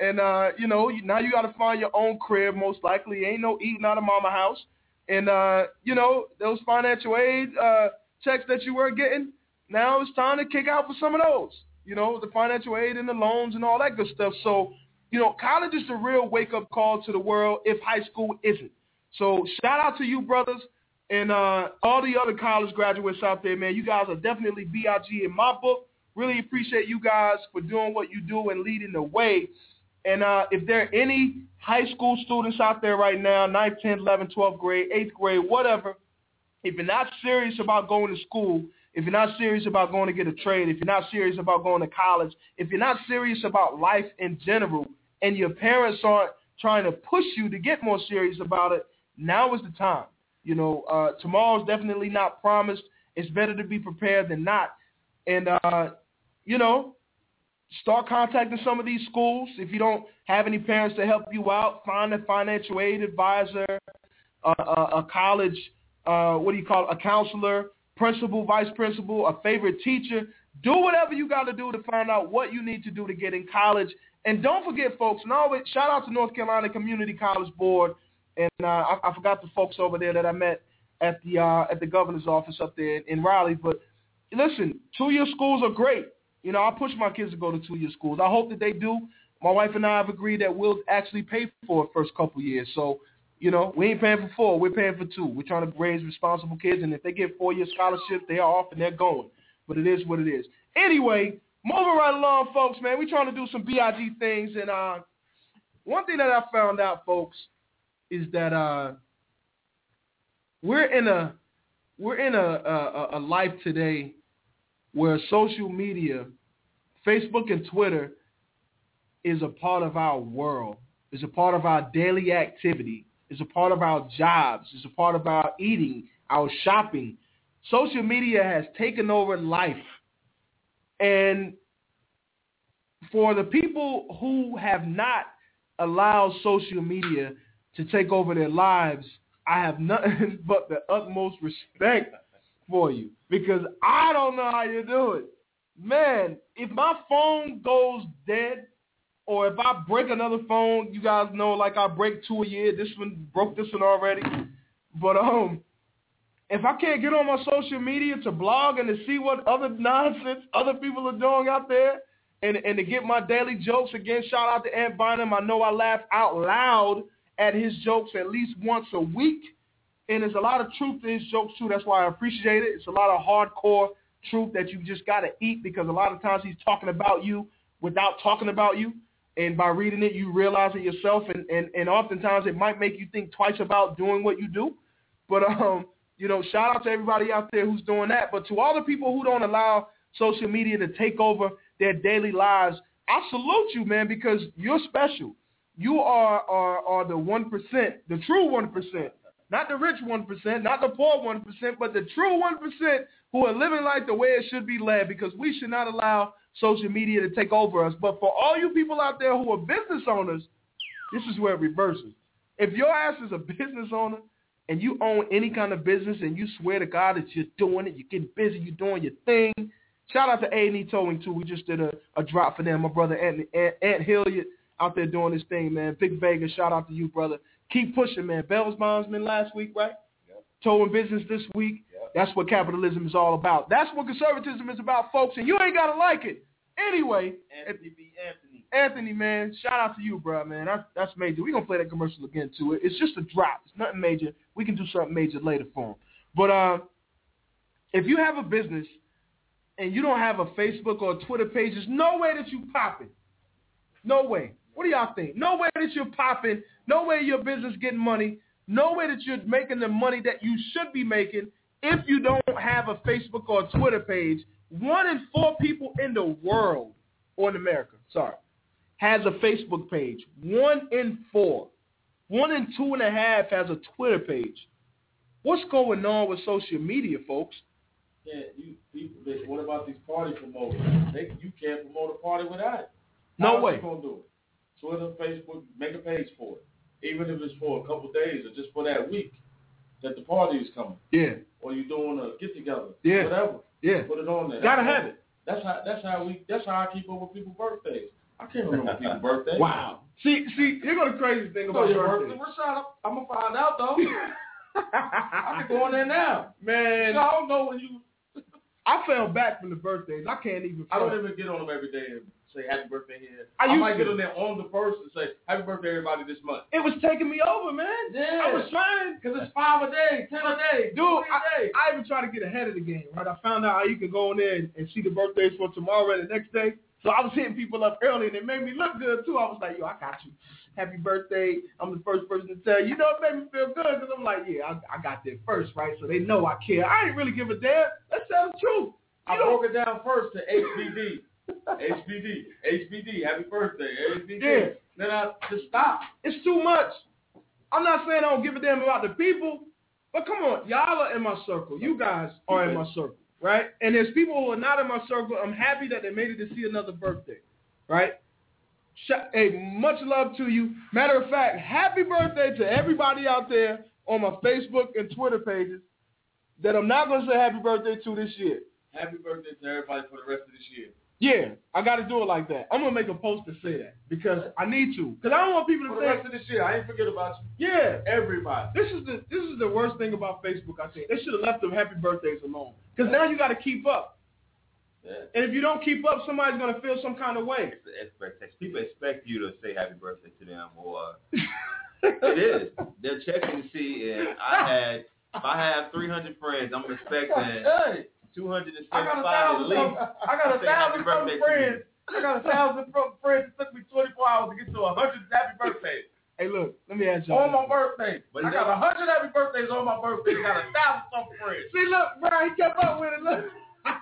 And, uh, you know, now you got to find your own crib, most likely. Ain't no eating out of mama house. And, uh, you know, those financial aid uh, checks that you were getting, now it's time to kick out for some of those. You know, the financial aid and the loans and all that good stuff. So, you know, college is the real wake-up call to the world if high school isn't. So shout out to you, brothers. And uh, all the other college graduates out there, man, you guys are definitely BIG in my book. Really appreciate you guys for doing what you do and leading the way. And uh, if there are any high school students out there right now, 9th, 10th, 11th, 12th grade, 8th grade, whatever, if you're not serious about going to school, if you're not serious about going to get a trade, if you're not serious about going to college, if you're not serious about life in general, and your parents aren't trying to push you to get more serious about it, now is the time. You know, uh, tomorrow's definitely not promised. It's better to be prepared than not. And, uh, you know, start contacting some of these schools. If you don't have any parents to help you out, find a financial aid advisor, a, a, college, uh, what do you call it, a counselor, principal, vice principal, a favorite teacher. Do whatever you got to do to find out what you need to do to get in college. And don't forget, folks, and always shout out to North Carolina Community College Board. And uh, I, I forgot the folks over there that I met at the uh, at the governor's office up there in Raleigh. But listen, two-year schools are great. You know, I push my kids to go to two-year schools. I hope that they do. My wife and I have agreed that we'll actually pay for the first couple years. So, you know, we ain't paying for four. We're paying for two. We're trying to raise responsible kids, and if they get four-year scholarships, they are off and they're going. But it is what it is. Anyway, moving right along, folks, man. We're trying to do some BIG things, and uh, one thing that I found out, folks, is that uh, we're in a we're in a, a, a life today where social media, Facebook and Twitter, is a part of our world, is a part of our daily activity, is a part of our jobs, is a part of our eating, our shopping. Social media has taken over life. And for the people who have not allowed social media to take over their lives, I have nothing but the utmost respect for you because I don't know how you do it. Man, if my phone goes dead or if I break another phone, you guys know like I break two a year. This one broke this one already. But um if I can't get on my social media to blog and to see what other nonsense other people are doing out there and, and to get my daily jokes, again, shout out to Ant Bynum. I know I laugh out loud at his jokes at least once a week. And there's a lot of truth to his jokes too. That's why I appreciate it. It's a lot of hardcore truth that you just got to eat because a lot of times he's talking about you without talking about you. And by reading it, you realize it yourself. And, and, and oftentimes it might make you think twice about doing what you do. But, um, you know, shout out to everybody out there who's doing that. But to all the people who don't allow social media to take over their daily lives, I salute you, man, because you're special. You are, are, are the 1%, the true 1%. Not the rich 1%, not the poor 1%, but the true 1% who are living life the way it should be led because we should not allow social media to take over us. But for all you people out there who are business owners, this is where it reverses. If your ass is a business owner and you own any kind of business and you swear to God that you're doing it, you're getting busy, you're doing your thing, shout out to A&E Towing too. We just did a, a drop for them. My brother Ant Hilliard out there doing this thing, man. Big Vegas, shout out to you, brother. Keep pushing, man. Bell's bondsman last week, right? Yep. Towing business this week. Yep. That's what capitalism is all about. That's what conservatism is about, folks, and you ain't got to like it. Anyway, Anthony B. Anthony. Anthony, man, shout out to you, bro, man. That's that's major. We're gonna play that commercial again too. It's just a drop. It's nothing major. We can do something major later for him. But uh, if you have a business and you don't have a Facebook or a Twitter page, there's no way that you pop it. No way. What do y'all think? No way that you're popping. No way your business getting money. No way that you're making the money that you should be making if you don't have a Facebook or a Twitter page. One in four people in the world, or in America, sorry, has a Facebook page. One in four. One in two and a half has a Twitter page. What's going on with social media, folks? Yeah, you people. What about these party promoters? They, you can't promote a party without it. No How way. You gonna do it? Twitter, Facebook, make a page for it, even if it's for a couple days or just for that week that the party is coming, Yeah, or you're doing a get together, Yeah. whatever. yeah. Put it on there. Gotta That's- have it. That's how. That's how we. That's how I keep up with people's birthdays. I can't remember people's birthdays. Wow. See, see, here go the crazy thing about. So your birthday, Rashad, I'm gonna find out though. I can go in there now. Man, I don't know when you. I fell back from the birthdays. I can't even. I don't even get on them every day say happy birthday here. I I, might to. get on there on the first and say happy birthday everybody this month. It was taking me over, man. Yeah. I was trying. Cause it's five a day, ten a day, Dude. I, I even tried to get ahead of the game, right? I found out how you can go in there and, and see the birthdays for tomorrow and the next day. So I was hitting people up early, and it made me look good, too. I was like, yo, I got you. Happy birthday. I'm the first person to tell you. You know, it made me feel good because I'm like, yeah, I, I got there first, right? So they know I care. I ain't really give a damn. Let's tell the truth. I You don't- broke it down first to HBD. HBD, HBD, happy birthday, HBD. Yeah. Then I just stop. It's too much. I'm not saying I don't give a damn about the people, but come on, y'all are in my circle. You guys are in my circle, right? And there's people who are not in my circle. I'm happy that they made it to see another birthday, right? Hey, much love to you. Matter of fact, happy birthday to everybody out there on my Facebook and Twitter pages that I'm not going to say happy birthday to this year. Happy birthday to everybody for the rest of this year. Yeah, I got to do it like that. I'm to make a post to say that because I need to. Because I don't want people to For the rest of this year, I ain't forget about you. yeah, Everybody. This is the this is the worst thing about Facebook. I think they should have left them happy birthdays alone. Because now you got to keep up, Yeah. and if you don't keep up, somebody's gonna feel some kind of way. It's expectation. People expect you to say happy birthday to them, or it is. They're checking to see. And I had, if I have 300 friends, I'm expecting Hey, 275 I got a at thousand. least. I got a thousand birthday some to friends. I got a thousand from friends. It took me 24 hours to get to a hundred happy birthdays Hey, look, let me ask you. On my birthday. But I got a hundred happy birthdays on my birthday. I got a thousand some friends. See, look, bro, he kept up with it. Look.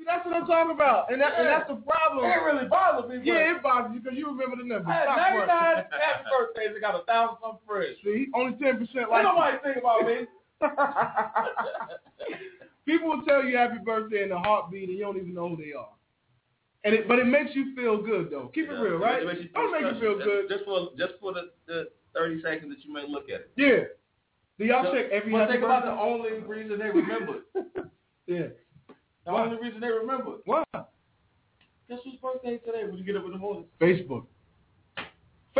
See, that's what I'm talking about, and that and that's the problem. It really bothers me. Yeah, it bothers you because you remember the number. I had 99 happy birthdays. I got a thousand some friends. See, only ten percent Ain't like. nobody think about me. People will tell you happy birthday in a heartbeat, and you don't even know who they are. And it, but it makes you feel good though. Keep it real, right? It makes you Don't make you feel good. Just, just for just for the, the 30 seconds that you may look at it. Yeah. Do y'all So- check every But think about the only reason they remember. It. Yeah. The Why? only reason they remember. Why? Guess whose birthday today when you get up in the morning? Facebook.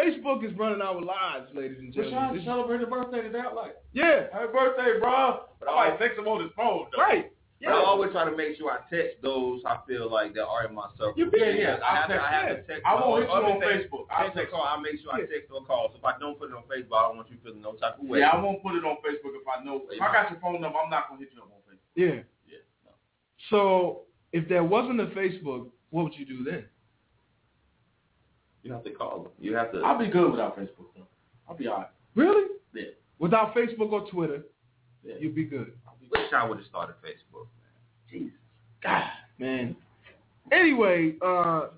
Facebook is running our lives, ladies and gentlemen. to This- celebrate the birthday today. I'm like, yeah. happy birthday, bro. But I might text him on his phone, though. Right. But I always try to make sure I text those I feel like that are in my circle. You be- Yeah, yeah. I have, I'll to, I have text to text. I won't hit you on things- Facebook. I'll Text text call. I make sure I text or call. So if I don't put it on Facebook, I don't want you feeling no type of way. Yeah, I won't put it on Facebook if I know. If I got your phone number, I'm not gonna hit you up on Facebook. Yeah. Yeah. No. So if there wasn't a Facebook, what would you do then? You have to call them. You have to. I'll be good without Facebook though. I'll be alright. Really? Yeah. Without Facebook or Twitter, Yeah. you'd be good. wish I would have started Facebook. Man. Jesus. God, man. Anyway, uh,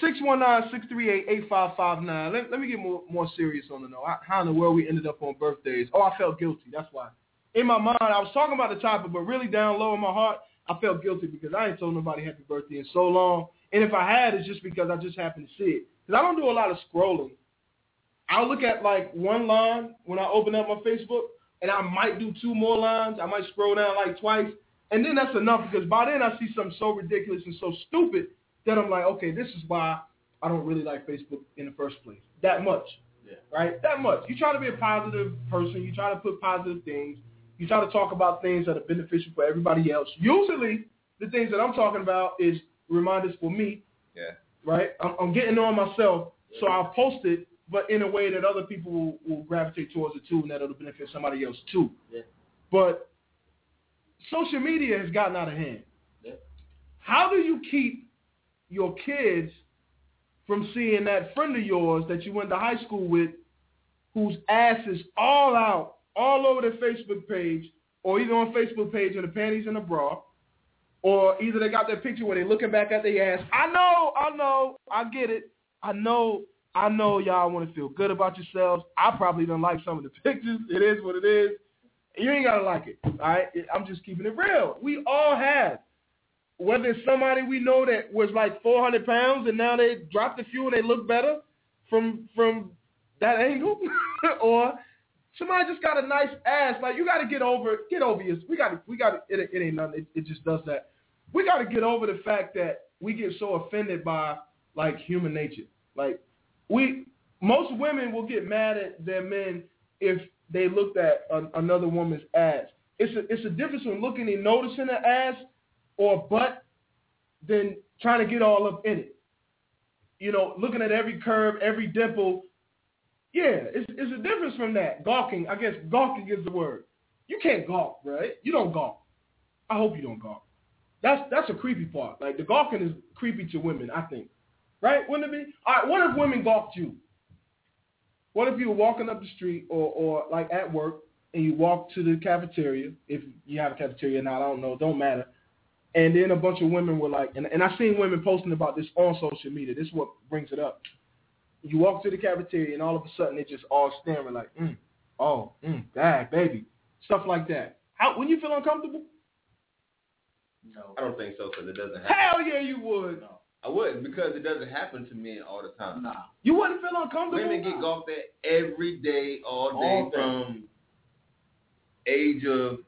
619-638-8559. Let, let me get more, more serious on the note. How- How in the world we ended up on birthdays? Oh, I felt guilty. That's why. In my mind, I was talking about the topic, but really down low in my heart, I felt guilty because I ain't told nobody happy birthday in so long. And if I had, it's just because I just happened to see it. Because I don't do a lot of scrolling. I'll look at like one line when I open up my Facebook, and I might do two more lines. I might scroll down like twice, and then that's enough because by then I see something so ridiculous and so stupid that I'm like, okay, this is why I don't really like Facebook in the first place. That much. Yeah. Right? That much. You try to be a positive person. You try to put positive things. You try to talk about things that are beneficial for everybody else. Usually, the things that I'm talking about is reminders for me. Yeah. Right? I'm, I'm getting on myself, so I'll post it, but in a way that other people will, will gravitate towards it too, and that it'll benefit somebody else too. Yeah. But social media has gotten out of hand. Yeah. How do you keep your kids from seeing that friend of yours that you went to high school with whose ass is all out, all over their Facebook page, or either on Facebook page in the panties and the bra, or either they got that picture where they're looking back at their ass. I know, I know, I get it. I know, I know y'all want to feel good about yourselves. I probably don't like some of the pictures. It is what it is. You ain't gotta like it. All right, I'm just keeping it real. We all have. Whether it's somebody we know that was like 400 pounds and now they dropped a few and they look better from from that angle, or somebody just got a nice ass. Like you got to get over get over your. We got we got. It, it ain't nothing. It, it just does that. We got to get over the fact that we get so offended by like human nature. Like we most women will get mad at their men if they looked at a, another woman's ass. It's a it's a difference in looking and noticing an ass or butt than trying to get all up in it. You know, looking at every curve, every dimple. Yeah, it's, it's a difference from that. Gawking, I guess gawking is the word. You can't gawk, right? You don't gawk. I hope you don't gawk. That's that's a creepy part. Like the gawking is creepy to women, I think. Right? Wouldn't it be? All right, what if women gawked you? What if you were walking up the street or, or like at work and you walk to the cafeteria, if you have a cafeteria now, I don't know, don't matter. And then a bunch of women were like, and, and I seen women posting about this on social media. This is what brings it up. You walk to the cafeteria and all of a sudden they just all staring like, mm, oh, mm, baby, stuff like that. How when you feel uncomfortable? No. I don't think so because it doesn't happen. Hell yeah, you would. I wouldn't because it doesn't happen to men all the time. Nah. You wouldn't feel uncomfortable. Women get golfed at every day, all day, All from age of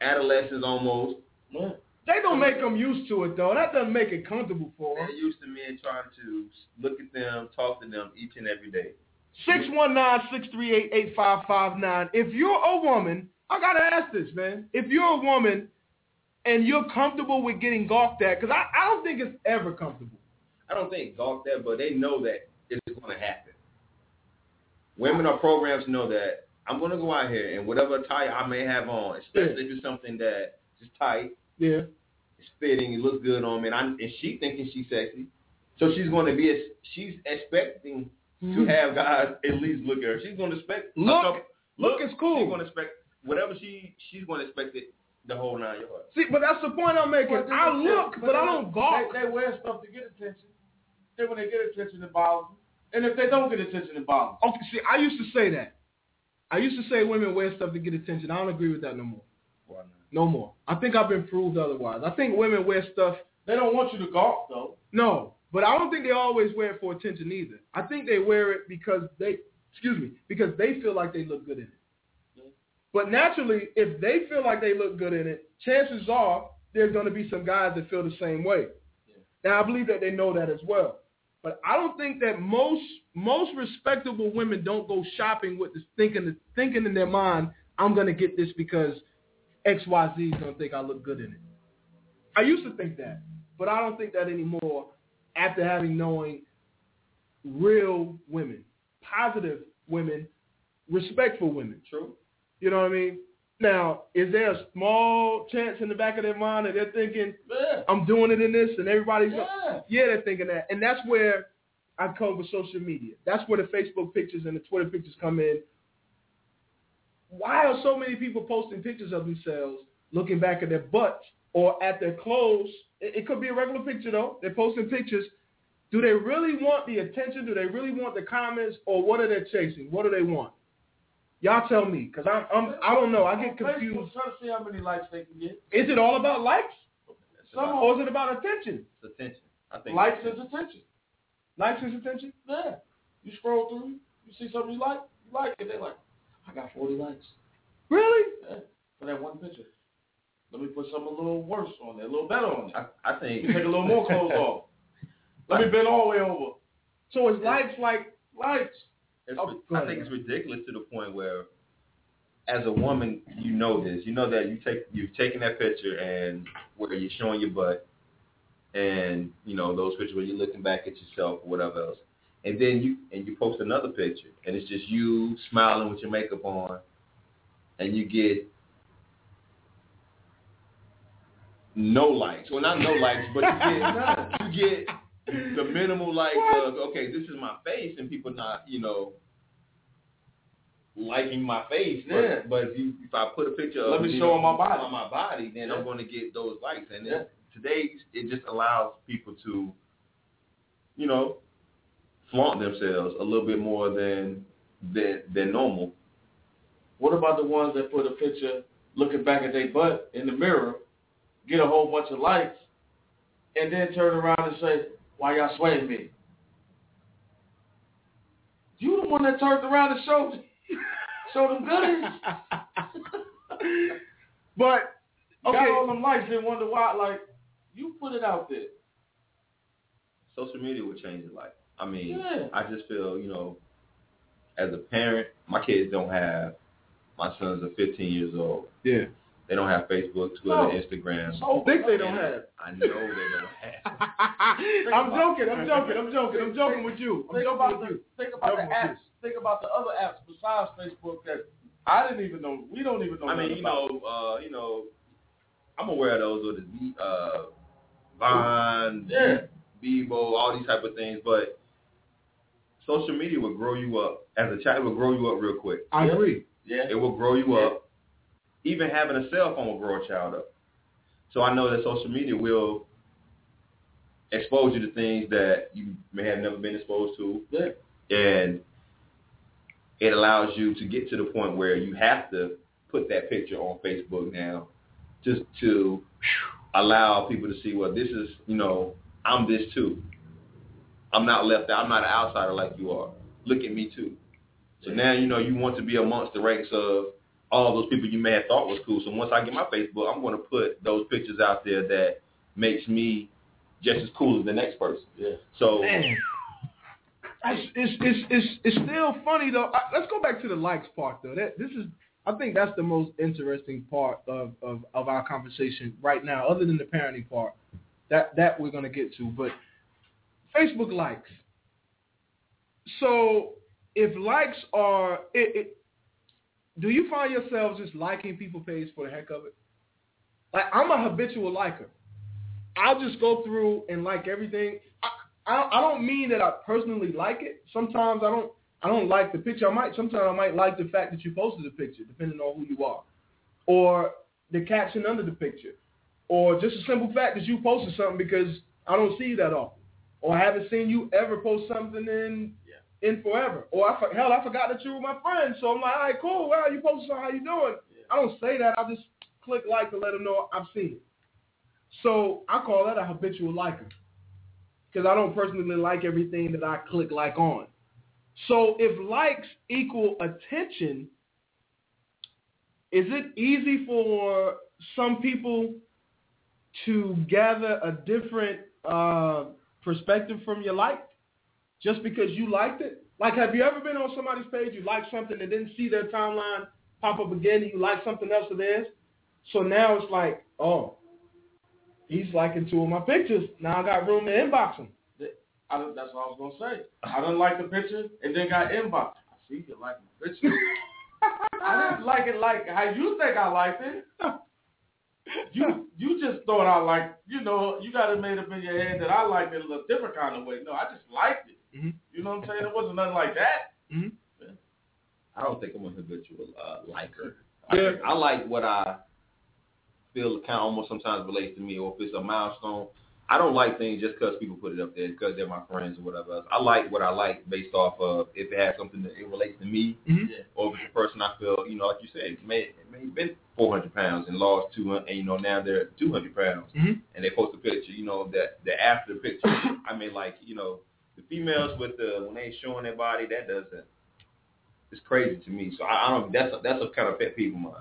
adolescence almost. Yeah. They don't make them used to it though. That doesn't make it comfortable for them. They're them. used to men trying to look at them, talk to them each and every day. Six one nine six three eight eight five five nine. If you're a woman, I gotta ask this, man. If you're a woman and you're comfortable with getting golfed at, because I, I don't think it's ever comfortable. I don't think golf that, but they know that it's going to happen. Women are programmed to know that I'm going to go out here and whatever attire I may have on, especially if it's something that is tight, Yeah. it's fitting, it looks good on me, and, I'm, and she thinking she's sexy, so she's going to be, she's expecting to mm-hmm. have guys at least look at her. She's going to expect a Look, couple- look is cool. She's going to expect whatever she she's going to expect it the whole nine yards. See, but that's the point I'm making. Well, I they- look, but I don't golf. They, they wear stuff to get attention. Then when they get attention, it bothers them. And if they don't get attention, it bothers them. Okay, see, I used to say that. I used to say women wear stuff to get attention. I don't agree with that no more. Why not? No more. I think I've been proved otherwise. I think women wear stuff. They don't want you to golf, though. No, but I don't think they always wear it for attention either. I think they wear it because they, excuse me, because they feel like they look good in it. But naturally, if they feel like they look good in it, chances are there's going to be some guys that feel the same way. Now I believe that they know that as well. But I don't think that most most respectable women don't go shopping with this thinking the thinking in their mind, I'm gonna get this because XYZ is gonna think I look good in it. I used to think that, but I don't think that anymore after having knowing real women, positive women, respectful women. True. You know what I mean? Now, is there a small chance in the back of their mind that they're thinking, Yeah. I'm doing it in this and everybody's Yeah. yeah, they're thinking that. And that's where I come with social media. That's where the Facebook pictures and the Twitter pictures come in. Why are so many people posting pictures of themselves looking back at their butts or at their clothes? It, it could be a regular picture though. They're posting pictures. Do they really want the attention? Do they really want the comments? Or what are they chasing? What do they want? Y'all tell me, because I'm, I'm, I don't know. I get confused. Facebook trying to see how many likes they can get. Is it all about likes? Some Or is it about attention? it's attention. I think Likes it's is attention. Likes is attention? Yeah. You scroll through, you see something you like, you like it. They're like, I got 40 likes. Really? Yeah. For that one picture. Let me put something a little worse on there, a little better on there. I, I think Let me take a little more clothes off. Let me bend all the way over. So it's likes like Likes. It's, Oh, I think it's ridiculous to the point where, as a woman, you know this. You know that you take you've taken that picture and where you're showing your butt, and you know those pictures where you're looking back at yourself or whatever else, and then you and you post another picture and it's just you smiling with your makeup on, and you get no likes. Well, not no likes, but you get you get the minimal like uh, of okay, this is my face, and people not you know liking my face. But, Yeah. but if you if I put a picture of Let me show know, on my body. on my body, then Yeah. I'm going to get those likes. And Yeah. then today it just allows people to, you know, flaunt themselves a little bit more than than than normal. What about the ones that put a picture looking back at their butt in the mirror, get a whole bunch of likes, and then turn around and say, why y'all swaying me? You the one that turned around and showed, showed them goodies. But Got all them likes and wonder why, like, you put it out there. Social media would change your life. I mean, Yeah. I just feel you know, as a parent, my kids don't have. My sons are 15 years old. yeah. They don't have Facebook, Twitter, No. Instagram. So think they don't have. I know they don't have. I'm joking. I'm joking. I'm joking. I'm joking with you. I'm Think joking about with the you. think about the Joking with you. apps. Think about the other apps besides Facebook that I didn't even know. We don't even know. I mean, you about. know, uh, you know, I'm aware of those with the uh, Vine, Yeah. Bebo, all these type of things, but social media will grow you up as a child. It will grow you up real quick. I agree. Yeah. It will grow you Yeah. up. Even having a cell phone will grow a child up. So I know that social media will expose you to things that you may have never been exposed to. Yeah. And it allows you to get to the point where you have to put that picture on Facebook now just to allow people to see, well, this is, you know, I'm this too. I'm not left out. I'm not an outsider like you are. Look at me too. So now, you know, you want to be amongst the ranks of all those people you may have thought was cool. So once I get my Facebook, I'm going to put those pictures out there that makes me just as cool as the next person. Yeah. So Man. It's, it's, it's, it's, it's still funny though. I, let's go back to the likes part though. That this is I think that's the most interesting part of, of, of our conversation right now, other than the parenting part. That that we're gonna get to. But Facebook likes. So if likes are it, it do you find yourselves just liking people page for the heck of it? Like I'm a habitual liker. I'll just go through and like everything. I, I, I don't mean that I personally like it. Sometimes I don't. I don't like the picture. I might. Sometimes I might like the fact that you posted the picture, depending on who you are, or the caption under the picture, or just a simple fact that you posted something because I don't see that often, or I haven't seen you ever post something in in forever, or I hell I forgot that you were my friend, so I'm like, all right, cool. Well, you posted something. How you doing? I don't say that. I just click like to let them know I've seen it. So I call that a habitual liker because I don't personally like everything that I click like on. So if likes equal attention, is it easy for some people to gather a different uh, perspective from your like just because you liked it? Like, have you ever been on somebody's page, you liked something and didn't see their timeline pop up again and you like something else of theirs? So now it's like, oh, he's liking two of my pictures. Now I got room to inbox him. I, that's what I was gonna say. I didn't like the picture and then got inboxed. I see you like the picture. I didn't like it like how you think I liked it. You you just thought I liked you know you got it made up in your head that I liked it a little different kind of way. No, I just liked it. Mhm. You know what I'm saying? It wasn't nothing like that. Mhm. I don't think I'm a habitual uh, liker. I, Yeah. think- I like what I feel kind of almost sometimes relates to me, or if it's a milestone. I don't like things just because people put it up there because they're my friends or whatever else. I like what I like based off of if it has something that it relates to me, Mhm. or if it's a person I feel, you know, like you said, may may have been 400 pounds and lost 200, and you know now they're 200 pounds, Mhm. and they post a picture, you know, that the after picture. I mean, like you know, the females with the when they showing their body, that doesn't. It's crazy to me. So I, I don't. That's a, that's a kind of pet peeve of mine.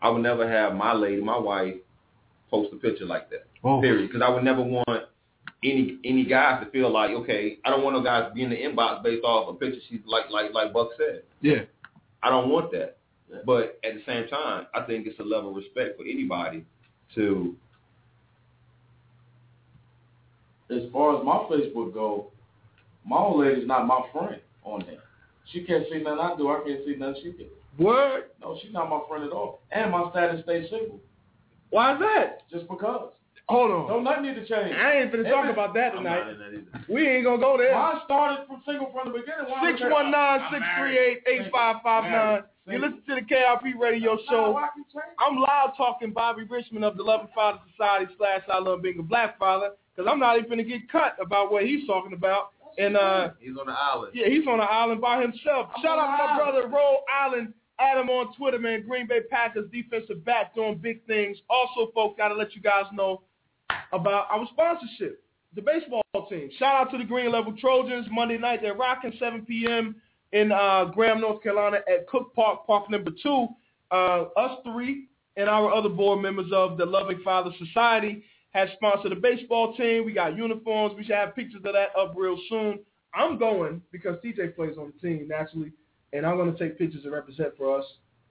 I would never have my lady, my wife, post a picture like that. Oh. Period. Because I would never want any any guys to feel like, okay, I don't want no guys to be in the inbox based off a picture she's like like like Buck said. Yeah. I don't want that. But at the same time, I think it's a level of respect for anybody to As far as my Facebook go, my old lady's not my friend on there. She can't see nothing I do. I can't see nothing she do. Word? No, she's not my friend at all. And my status stays single. Why is that? Just because. Hold on. Don't nothing need to change. I ain't finna If talk about that I'm not tonight. in that either. We ain't gonna go there. Mine started from single from the beginning. Why Six would one nine I'm six married. three eight eight five five nine. You listen to the Kirp Radio No, Show. why keep changing? I'm loud talking Bobby Richmond of the Loving Father Society slash I Love Being a Black Father because I'm not even gonna get cut about what he's talking about. And uh, He's on the island. yeah, he's on the island by himself. I'm Shout out to my brother Roll Island. Adam on Twitter, man. Green Bay Packers defensive back doing big things. Also, folks, gotta let you guys know about our sponsorship, the baseball team. Shout out to the Green Level Trojans. Monday night they're rocking 7 p.m. in uh, Graham, North Carolina at Cook Park, Park number two. Uh, us three and our other board members of the Loving Father Society has sponsored the baseball team. We got uniforms. We should have pictures of that up real soon. I'm going because TJ plays on the team naturally, and I'm going to take pictures and represent for us.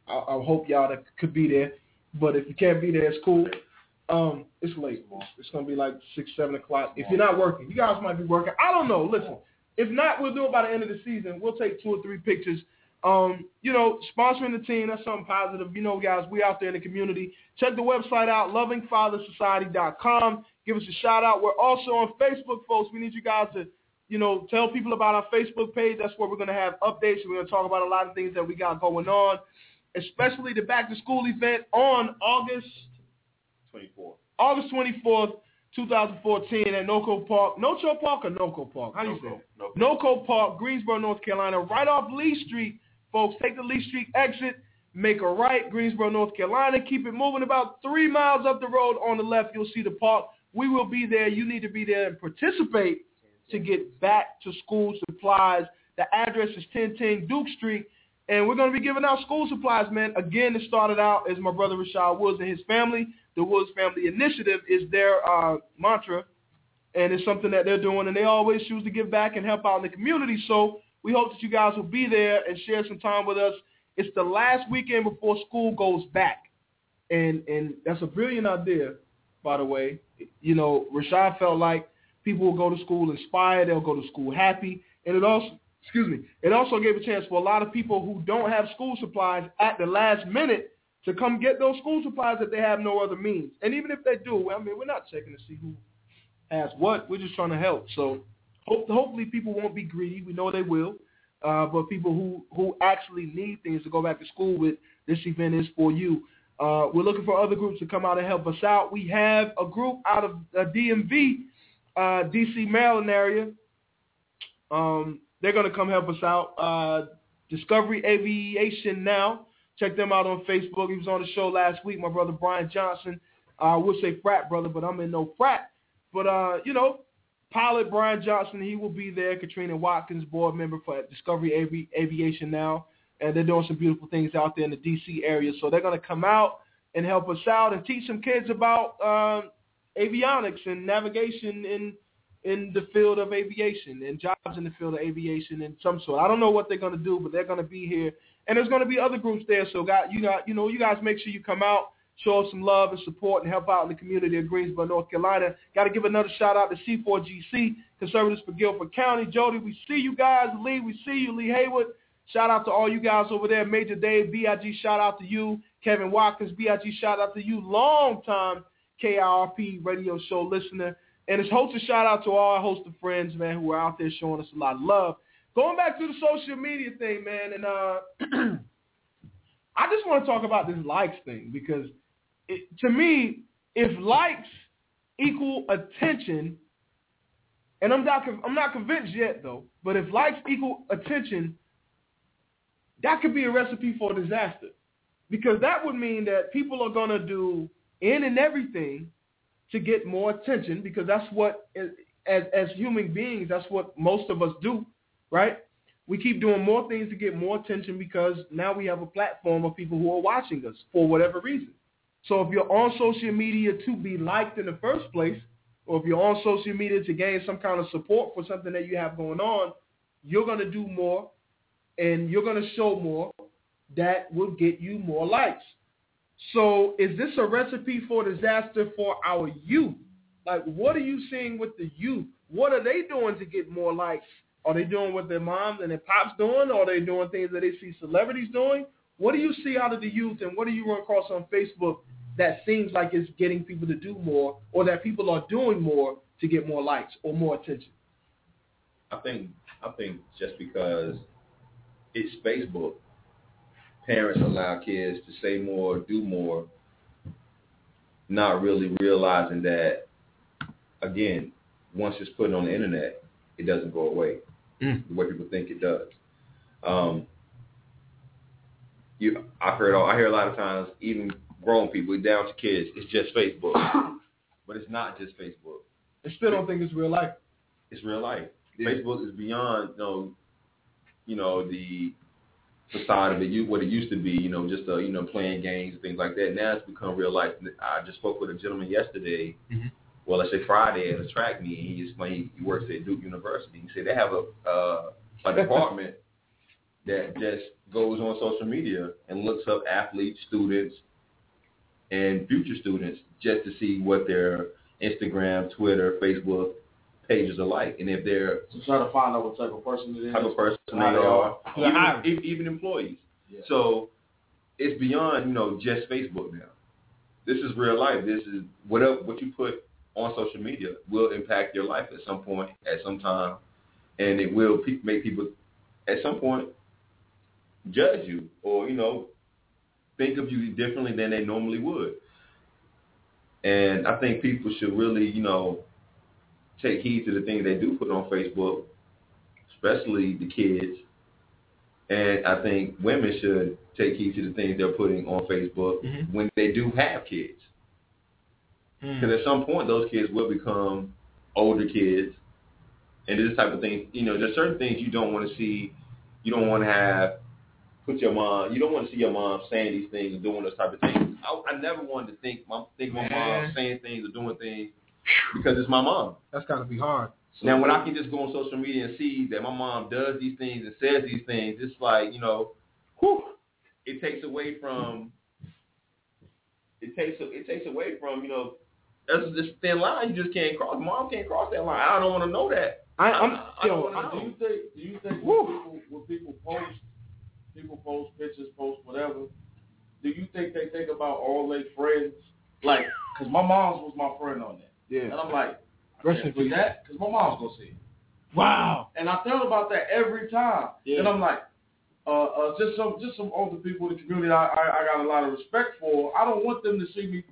I, I hope y'all that could be there, but if you can't be there, it's cool. Um, it's late. It's going to be like six, seven o'clock. If you're not working, you guys might be working. I don't know. Listen, if not, we'll do it by the end of the season. We'll take two or three pictures. Um, you know, sponsoring the team, that's something positive. You know, guys, we out there in the community. Check the website out, lovingfathersociety.com. Give us a shout out. We're also on Facebook, folks. We need you guys to, you know, tell people about our Facebook page. That's where we're going to have updates. We're going to talk about a lot of things that we got going on, especially the back to school event on August 24th. August 24th, 2014 at Noco Park. Nocho Park or Noco Park? How do you say it? Noco Park, Greensboro, North Carolina, right off Lee Street. Folks, take the Lee Street exit, make a right, Greensboro, North Carolina. Keep it moving about three miles up the road on the left. You'll see the park. We will be there. You need to be there and participate to get back to school supplies. The address is 1010 Duke Street, and we're going to be giving out school supplies, man. Again, it started out as my brother Rashad Woods and his family. The Woods Family Initiative is their uh, mantra, and it's something that they're doing, and they always choose to give back and help out in the community. So we hope that you guys will be there and share some time with us. It's the last weekend before school goes back, and and that's a brilliant idea, by the way. You know, Rashad felt like people will go to school inspired, they'll go to school happy, and it also excuse me, it also gave a chance for a lot of people who don't have school supplies at the last minute to come get those school supplies if they have no other means. And even if they do, I mean, we're not checking to see who has what. We're just trying to help. So hope, hopefully people won't be greedy. We know they will. Uh, but people who, who actually need things to go back to school with, this event is for you. Uh, we're looking for other groups to come out and help us out. We have a group out of uh, DMV, uh, DC, Maryland area. Um, they're going to come help us out. Uh, Discovery Aviation Now. Check them out on Facebook. He was on the show last week. My brother Brian Johnson. Uh, I would say frat brother, but I'm in no frat. But, uh, you know, pilot Brian Johnson, he will be there. Katrina Watkins, board member for Discovery Avi- Aviation Now. And they're doing some beautiful things out there in the D.C. area. So they're going to come out and help us out and teach some kids about um, avionics and navigation in in the field of aviation and jobs in the field of aviation and some sort. I don't know what they're going to do, but they're going to be here, and there's going to be other groups there. So, got you got you know you guys make sure you come out, show us some love and support, and help out in the community of Greensboro, North Carolina. Got to give another shout out to C4GC Conservatives for Guilford County. Jody, we see you guys. Lee, we see you. Lee Haywood. Shout out to all you guys over there. Major Dave, BIG, shout out to you. Kevin Watkins, BIG, shout out to you. Long time KIRP radio show listener. And it's host a shout out to all our host of friends, man, who are out there showing us a lot of love. Going back to the social media thing, man, and uh, I just want to talk about this likes thing because it, to me, if likes equal attention, and I'm not I'm not convinced yet though, but if likes equal attention, that could be a recipe for disaster. Because that would mean that people are going to do in and everything to get more attention because that's what as as human beings that's what most of us do right? We keep doing more things to get more attention because now we have a platform of people who are watching us for whatever reason so if you're on social media to be liked in the first place or if you're on social media to gain some kind of support for something that you have going on you're going to do more and you're going to show more that will get you more likes so is this a recipe for disaster for our youth? Like, what are you seeing with the youth? What are they doing to get more likes? Are they doing what their moms and their pops doing? Are they doing things that they see celebrities doing? What do you see out of the youth, and what do you run across on Facebook that seems like it's getting people to do more, or that people are doing more to get more likes or more attention? I think I think just because it's Facebook, parents allow kids to say more, do more, not really realizing that, again, once it's put on the internet, it doesn't go away mm. the way people think it does. Um, you, I've heard, I hear a lot of times, even grown people, down to kids, it's just Facebook, but it's not just Facebook. I still don't think it's real life. It's real life. Yeah. Facebook is beyond, you know, you know the facade of it, you, what it used to be, you know, just uh, you know playing games and things like that. Now it's become real life. I just spoke with a gentleman yesterday. Mm-hmm. Well, let's say Friday at a track meet. He explained he works at Duke University. He said they have a uh, a department that just goes on social media and looks up athletes, students, and future students just to see what their Instagram, Twitter, Facebook pages are like, and if they're so trying to find out what type of person it is, type of person they are, even, even employees. Yeah. So it's beyond you know just Facebook now. This is real life. This is whatever what you put on social media will impact your life at some point, at some time, and it will pe- make people at some point judge you or you know think of you differently than they normally would. And I think people should really, you know, take heed to the things they do put on Facebook, especially the kids. And I think women should take heed to the things they're putting on Facebook Mhm. when they do have kids. Mm. Because at some point, those kids will become older kids, and this type of thing. You know, there's certain things you don't want to see. You don't want to have put your mom. You don't want to see your mom saying these things and doing those type of things. I, I never wanted to think my think my mom saying things or doing things because it's my mom. That's gotta be hard. Now, when I can just go on social media and see that my mom does these things and says these things, it's like you know, whew, it takes away from. It takes it takes away from you know, that's this thin line you just can't cross. Mom can't cross that line. I don't want to know that. I, I'm I, I yo, don't I- Do you think? Do you think Woo. when people, when people post, people post pictures, post whatever? Do you think they think about all their friends? Like, cause my mom's was my friend on there, and. I'm like, I Rest in can't put that because my mom's gonna see it. Wow. And I thought about that every time. Yeah. And I'm like, uh, uh, just some just some older people in the community I, I, I got a lot of respect for. I don't want them to see me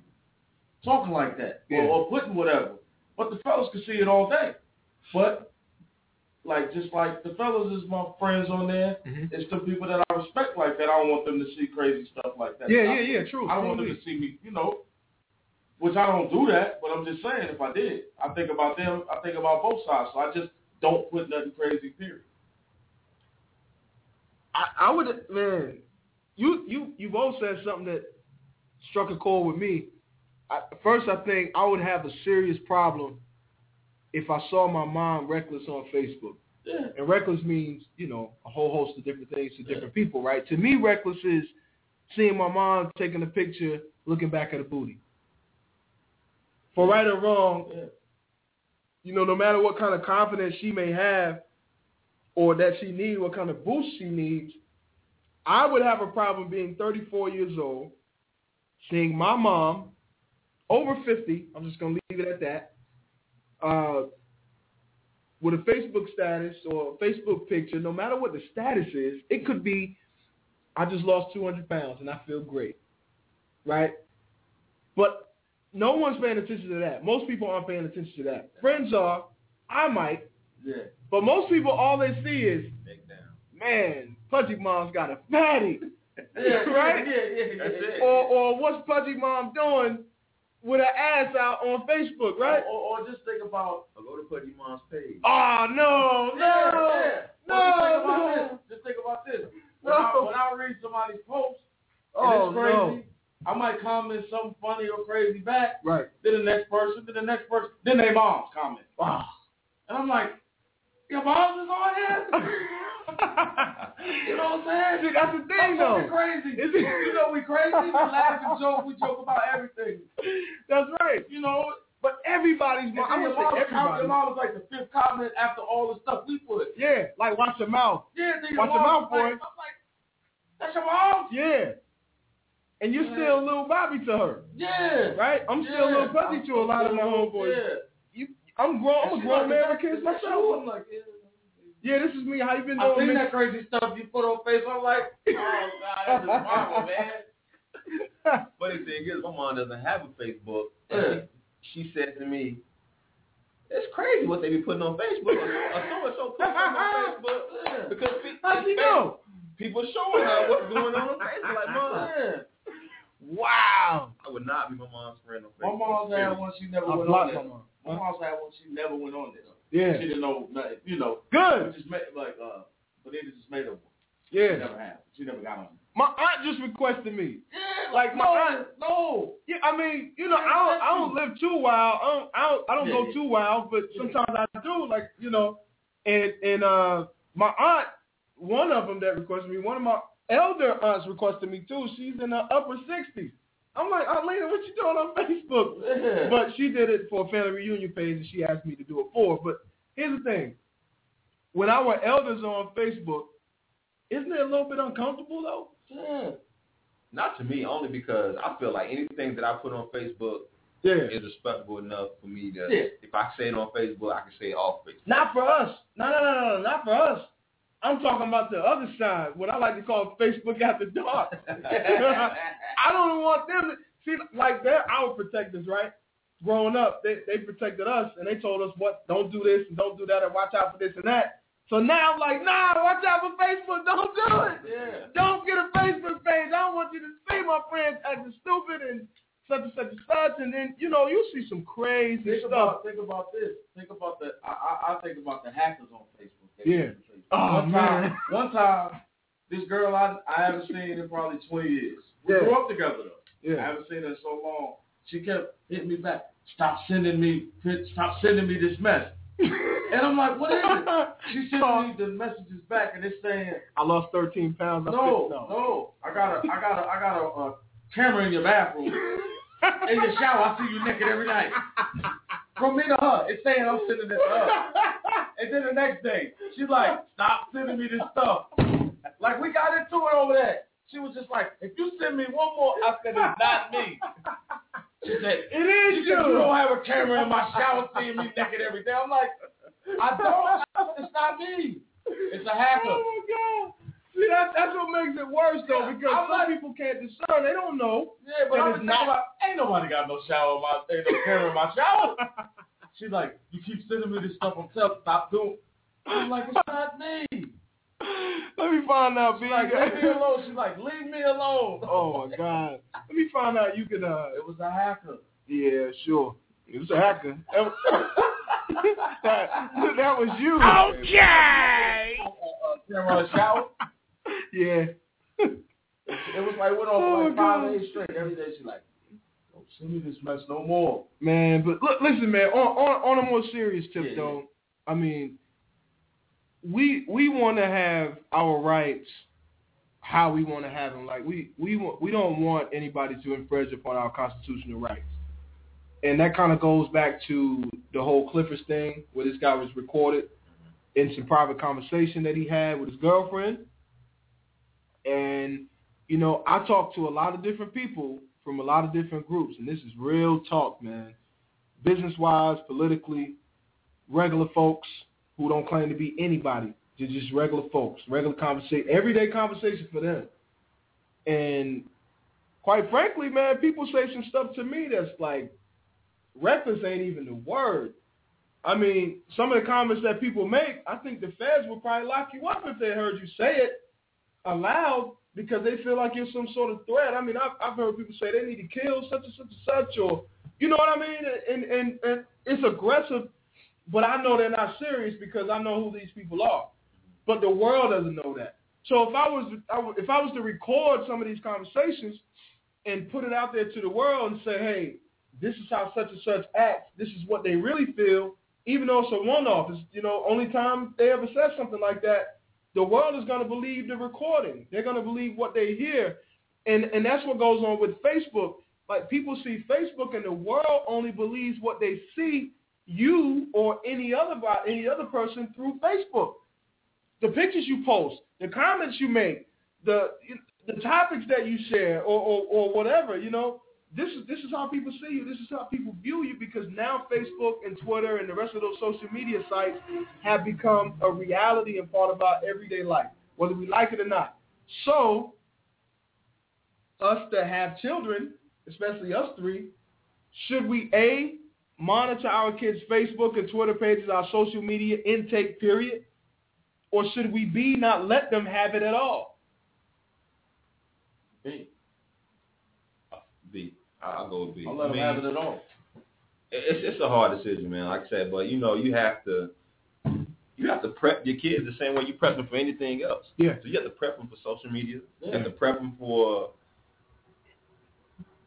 talking like that Yeah. or, or putting whatever. But the fellas can see it all day. But like just like the fellas is my friends on there, Mhm. it's the people that I respect like that. I don't want them to see crazy stuff like that. Yeah, I, yeah, yeah. True. I don't want them to see me, you know, which I don't do that, but I'm just saying if I did, I think about them, I think about both sides. So I just don't put nothing crazy, period. I, I would man, you you you both said something that struck a chord with me. I, first, I think I would have a serious problem if I saw my mom reckless on Facebook. Yeah. And reckless means you know a whole host of different things to different people, right? To me, reckless is seeing my mom taking a picture, looking back at a booty. For right or wrong, Yeah. you know, no matter what kind of confidence she may have or that she needs, what kind of boost she needs, I would have a problem being 34 years old, seeing my mom over 50, I'm just going to leave it at that, uh, with a Facebook status or a Facebook picture, no matter what the status is, it could be, I just lost 200 pounds and I feel great, right? But no one's paying attention to that. Most people aren't paying attention to that. Friends are, I might, Yeah. but most people, all they see is, man, Pudgy Mom's got a fatty. Yeah, right? Yeah, yeah, yeah. Or, or what's Pudgy Mom doing with her ass out on Facebook, right? Or, or, or just think about Or go to Pudgy Mom's page. Oh, no, no, yeah, yeah. no, just think about no. this. Just think about this. When, I, when I read somebody's post and Oh, it's crazy, no. I might comment something funny or crazy back. Right. Then the next person, then the next person, then their mom's comment. Wow. And I'm like, your mom's is on here? You know what I'm saying? See, that's the thing, I'm though. crazy. Is it- You know we crazy. We laugh and joke. We joke about everything. That's right. You know. But everybody's mom, I'm your gonna mom, say everybody. your mom was like the fifth comment after all the stuff we put. Yeah, like watch your mouth. Yeah, then your Watch your mouth, boy. like, I'm like, that's your mom? Yeah. And you're still a little Bobby to her, Yeah. right? I'm still Yeah. little Pudgy to a lot of my homeboys. Yeah. You, I'm grown. I'm a grown like, man is with that- kids is that myself. I'm like, yeah. Yeah, this is me. How you been I doing? seen Miss? that crazy stuff you put on Facebook. I'm like, oh god, that's just mama, man. Funny thing is, my mom doesn't have a Facebook. Yeah. She, she said to me, "It's crazy what they be putting on Facebook. A so and so put something on Facebook because pe- How'd she know? people showing her what's going on on Facebook. Like, mom, Yeah. Wow. I would not be my mom's friend on Facebook. My Facebook. mom's had one. She never I went on blocked there. my mom. My mom's had one. She never went on there. Yeah. She didn't know nothing. You know. Good. Just made like uh, but they just made. She Yeah. never had. She never got on. My aunt just requested me. Yeah. Like my no, aunt. no. Yeah, I mean, you know, I don't, I don't live too wild. I don't, I don't, I don't Yeah, go yeah. too wild, but sometimes I do. Like, you know, and and uh, my aunt, one of them that requested me, one of my elder aunts requested me too. She's in her upper sixties. I'm like, Aunt Lena, what you doing on Facebook? Yeah. But she did it for a family reunion page, and she asked me to do it for. But here's the thing: when our elders are on Facebook, isn't it a little bit uncomfortable though? yeah. Not to me, only because I feel like anything that I put on Facebook Yeah. is respectable enough for me to. Yeah. If I say it on Facebook, I can say it off Facebook. Not for us. No, no, no, no, no, not for us. I'm talking about the other side, what I like to call Facebook after dark. I don't want them to see like they're our protectors, right? growing up, they they protected us and they told us what don't do this and don't do that and watch out for this and that. So now I'm like, nah, watch out for Facebook. Don't do it. Yeah. Don't get a Facebook page. I don't want you to see my friends acting stupid and such and such and such. And then you know you see some crazy Think stuff. about think about this. Think about the I, I I think about the hackers on Facebook. Yeah. Oh, one time man. one time this girl I I haven't seen in probably twenty years. We Yeah. grew up together though. Yeah. I haven't seen her in so long. She kept hitting me back. Stop sending me stop sending me this mess. And I'm like, what is it? She sent me the messages back and it's saying I lost 13 pounds. I no, no. I got a I got a I got a, a camera in your bathroom. in your shower, I see you naked every night. From me to her, it's saying I'm sending this to her. And then the next day, she's like, stop sending me this stuff. Like, we got into it over that. She was just like, if you send me one more, I said, it's not me. She said, It is she said, you. you don't have a camera in my shower seeing me naked every day. I'm like, I don't. It's not me. It's a hacker. Oh my god. See that that's what makes it worse though because I'm some not- people can't discern. They don't know. Yeah, but I'm not. about, ain't nobody got no shower in my, ain't no camera in my shower. She's like, you keep sending me this stuff. I'm telling, stop doing. I'm like, it's not me. Let me find out, B. She's like, leave me alone. She's like, leave me alone. oh my god. Let me find out you can uh It was a hacker. Yeah, sure. It was a hacker. That, was- that, that was you. Okay. Camera in the shower. Yeah. It was like went on for Oh, like five God. days straight. Every day she's like, don't send me this mess no more. Man, but look, listen, man. On on, on a more serious tip, Yeah, though, I mean, we we want to have our rights how we want to have them. Like we we want, we don't want anybody to infringe upon our constitutional rights, and that kind of goes back to the whole Clifford thing, where this guy was recorded in some private conversation that he had with his girlfriend, and you know, I talked to a lot of different people from a lot of different groups, and this is real talk, man. Business wise, politically, regular folks who don't claim to be anybody. They're just regular folks, regular conversation, everyday conversation for them. And quite frankly, man, people say some stuff to me that's like reckless ain't even the word. I mean, some of the comments that people make, I think the feds would probably lock you up if they heard you say it aloud because they feel like you're some sort of threat. I mean, I've, I've heard people say they need to kill such and such and such, or you know what I mean? And and and it's aggressive, but I know they're not serious because I know who these people are. But the world doesn't know that. So if I was if I was to record some of these conversations and put it out there to the world and say, hey, this is how such and such acts. This is what they really feel. Even though it's a one-off, it's you know only time they ever said something like that the world is going to believe the recording. They're going to believe what they hear. And and that's what goes on with Facebook. Like people see Facebook and the world only believes what they see you or any other any other person through Facebook. The pictures you post, the comments you make, the the topics that you share or, or, or whatever, you know, this is this is how people see you. This is how people view you because now Facebook and Twitter and the rest of those social media sites have become a reality and part of our everyday life, whether we like it or not. So, us that have children, especially us three, should we a monitor our kids' Facebook and Twitter pages, our social media intake period, or should we b not let them have it at all? B. B. I'll go with B. I'll let I them mean, have it at all. It's it's a hard decision, man. Like I said, but you know, you have to you have to prep your kids the same way you prep them for anything else. Yeah. So you have to prep them for social media. You Yeah. have to prep them for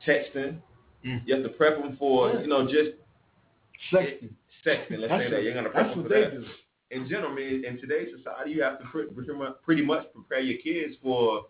texting. Mm. You have to prep them for Yeah. you know just Sexting. sexting. Let's That's say that what- you're gonna prep that's them what for they that. do. In general, man, in today's society, you have to pre- pretty much, pretty much prepare your kids for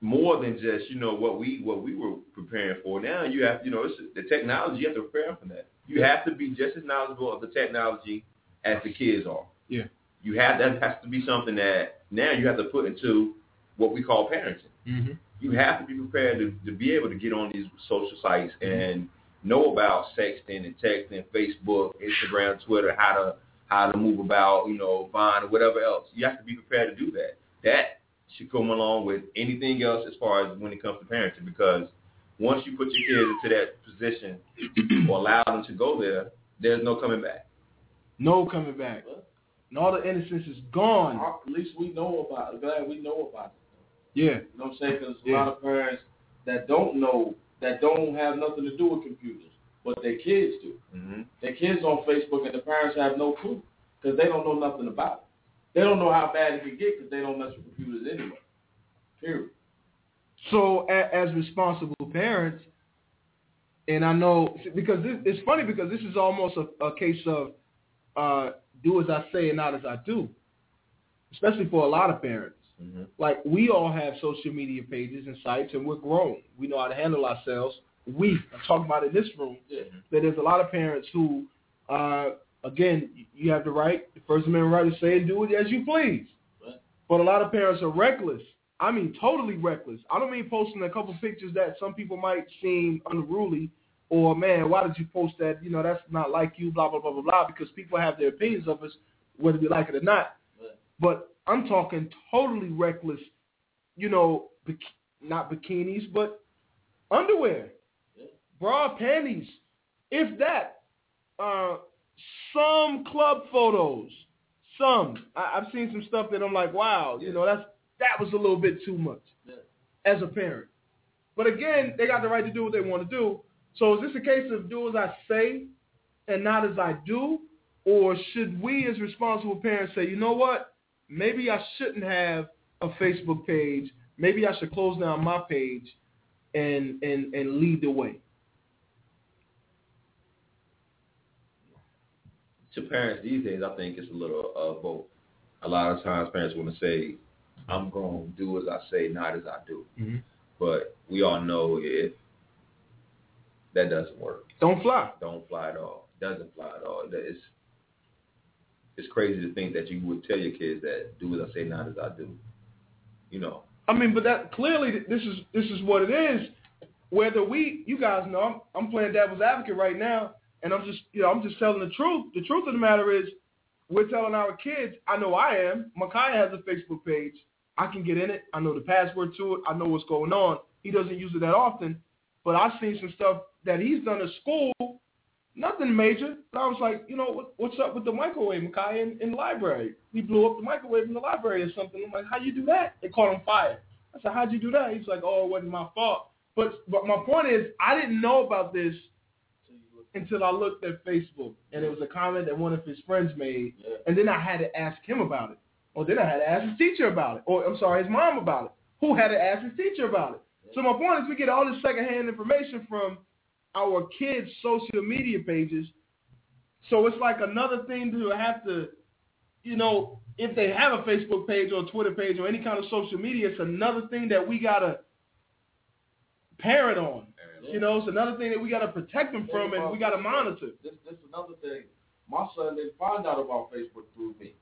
more than just you know what we what we were preparing for. Now you have you know it's the technology. You have to prepare for that. You have to be just as knowledgeable of the technology as the kids are. Yeah. You have that has to be something that now you have to put into what we call parenting. Mm-hmm. You have to be prepared to, to be able to get on these social sites and know about sexting and texting, Facebook, Instagram, Twitter, how to how to move about, you know, Vine or whatever else. You have to be prepared to do that. That should come along with anything else as far as when it comes to parenting because once you put your kids into that position or allow them to go there, there's no coming back. No coming back. And all the innocence is gone. At least we know about it. Glad we know about it. Yeah. You know what I'm saying? Because a lot of parents that don't know, that don't have nothing to do with computers, but their kids do. Mm-hmm. Their kids on Facebook and the parents have no clue because they don't know nothing about it. They don't know how bad it can get because they don't mess with computers anyway. Period. So a, as responsible parents, and I know because this, it's funny because this is almost a, a case of uh, do as I say and not as I do, especially for a lot of parents. Mm-hmm. Like we all have social media pages and sites, and we're grown. We know how to handle ourselves. We I'm talking about in this room Yeah. that there's a lot of parents who, uh, again, you have the right, the First Amendment right to say and do it as you please. Right. But a lot of parents are reckless. I mean, totally reckless. I don't mean posting a couple pictures that some people might seem unruly or, man, why did you post that? You know, that's not like you, blah, blah, blah, blah, blah, because people have their opinions of us, whether we like it or not. Right. But I'm talking totally reckless, you know, bik- not bikinis, but underwear, Yeah. bra, panties, if that. Uh, some club photos, some. I, I've seen some stuff that I'm like, wow, you know, that's that was a little bit too much as a parent. But again, they got the right to do what they want to do. So is this a case of do as I say and not as I do? Or should we as responsible parents say, you know what? Maybe I shouldn't have a Facebook page. Maybe I should close down my page and and, and lead the way. To parents these days, I think it's a little of both. A lot of times, parents want to say, "I'm going to do as I say, not as I do." Mm-hmm. But we all know if that doesn't work, Don't fly. don't fly at all. Doesn't fly at all. That It's it's crazy to think that you would tell your kids that do as I say, not as I do. You know, I mean, but that clearly this is this is what it is. Whether we, you guys know, I'm, I'm playing devil's advocate right now, and I'm just, you know, I'm just telling the truth. The truth of the matter is, we're telling our kids. I know I am. Makai has a Facebook page. I can get in it. I know the password to it. I know what's going on. He doesn't use it that often, but I've seen some stuff that he's done at school. Nothing major. But I was like, you know, what, what's up with the microwave, Makai, in, in the library? He blew up the microwave in the library or something. I'm like, how you do that? They caught on fire. I said, how'd you do that? He's like, oh, it wasn't my fault. But but my point is, I didn't know about this until I looked at Facebook, and it was a comment that one of his friends made, Yeah. and then I had to ask him about it, or then I had to ask his teacher about it, or I'm sorry, his mom about it, who had to ask his teacher about it. So my point is, we get all this secondhand information from our kids' social media pages. So it's like another thing to have to, you know, if they have a Facebook page or a Twitter page or any kind of social media, it's another thing that we gotta parent on. You know, it's another thing that we gotta protect them from and we gotta monitor. This this another thing. My son didn't find out about Facebook through me.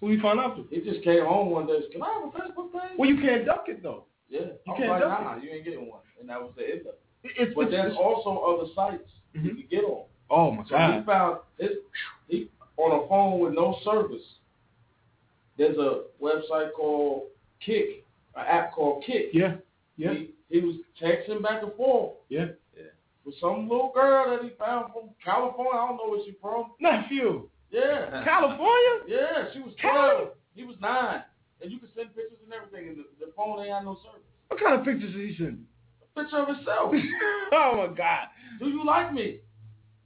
Who you find out through? He just came home one day. and said, Can I have a Facebook page? Well, you can't duck it though. yeah. you I was can't like, duck nah, you ain't getting one. And that was the end of it. It's, But it's, there's it's also other sites you Mhm. can get on. oh my So he found it he on a phone with no service. There's a website called Kik, an app called Kik. Yeah, yeah, He, he was texting back and forth yeah. with some little girl that he found from California. I don't know where she's from. Nephew, Yeah. California. Yeah, she was Cali- 12. He was 9. And you can send pictures and everything, and the, the phone ain't had no service. What kind of pictures is he sending? A picture of himself. oh my god. Do you like me?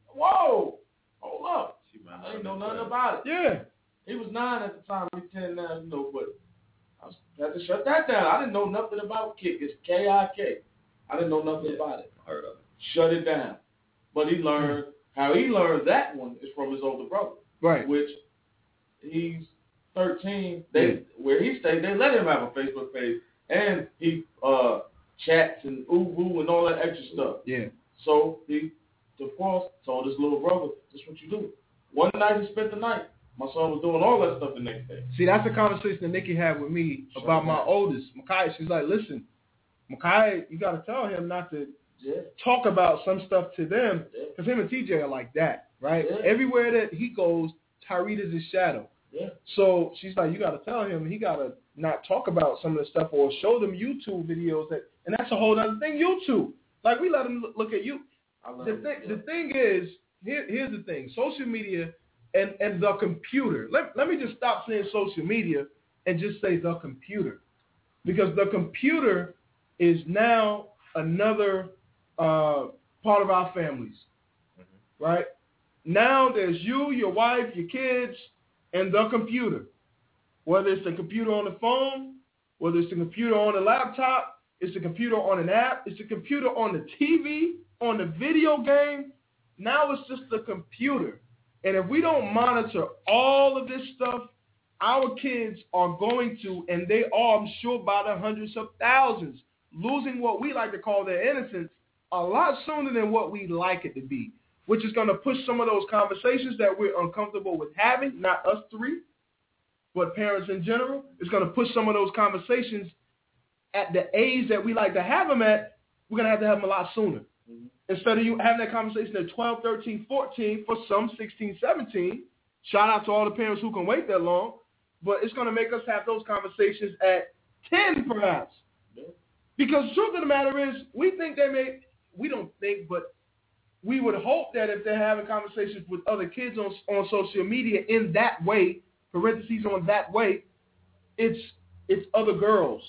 Whoa. Hold up. I didn't know nothing about it. Yeah. He was 9 at the time. He's 10 now, you know, but I was, had to shut that down. I didn't know nothing about Kik. It's K-I-K. I didn't know nothing about it. heard of it. Shut it down. But he learned, how he learned that one is from his older brother. Right. which he's 13. They where he stayed, they let him have a Facebook page, and he uh chats and ooh woo and all that extra stuff. Yeah. So he, of course, told his little brother, "This what you do." One night he spent the night. My son was doing all that stuff the next day. See, that's the conversation that Nikki had with me Sure, about my oldest, Makai. She's like, listen, Makai, you got to tell him not to Yeah, talk about some stuff to them yeah, because him and TJ are like that, right? Yeah. Everywhere that he goes, Tyree is his shadow. yeah. So she's like, you got to tell him he got to not talk about some of the stuff or show them YouTube videos that, and that's a whole other thing. YouTube, Like we let them look at you. I love The yeah. the thing is, here, here's the thing: social media and and the computer. Let let me just stop saying social media and just say the computer, because the computer is now another uh, part of our families, right? Now there's you, your wife, your kids, and the computer. Whether it's the computer on the phone, whether it's the computer on the laptop, it's the computer on an app, it's the computer on the TV, on the video game. Now it's just the computer. And if we don't monitor all of this stuff, our kids are going to, and they are, I'm sure, by the hundreds of thousands, losing what we like to call their innocence a lot sooner than what we'd like it to be, which is going to push some of those conversations that we're uncomfortable with having, not us three, but parents in general. It's going to push some of those conversations at the age that we like to have them at, we're going to have to have them a lot sooner. Instead of you having that conversation at 12, 13, 14, for some 16, 17, shout out to all the parents who can wait that long, but it's going to make us have those conversations at 10 perhaps. Because the truth of the matter is, we think they may, we don't think, but we would hope that if they're having conversations with other kids on, on social media in that way, parentheses on that way, it's it's other girls.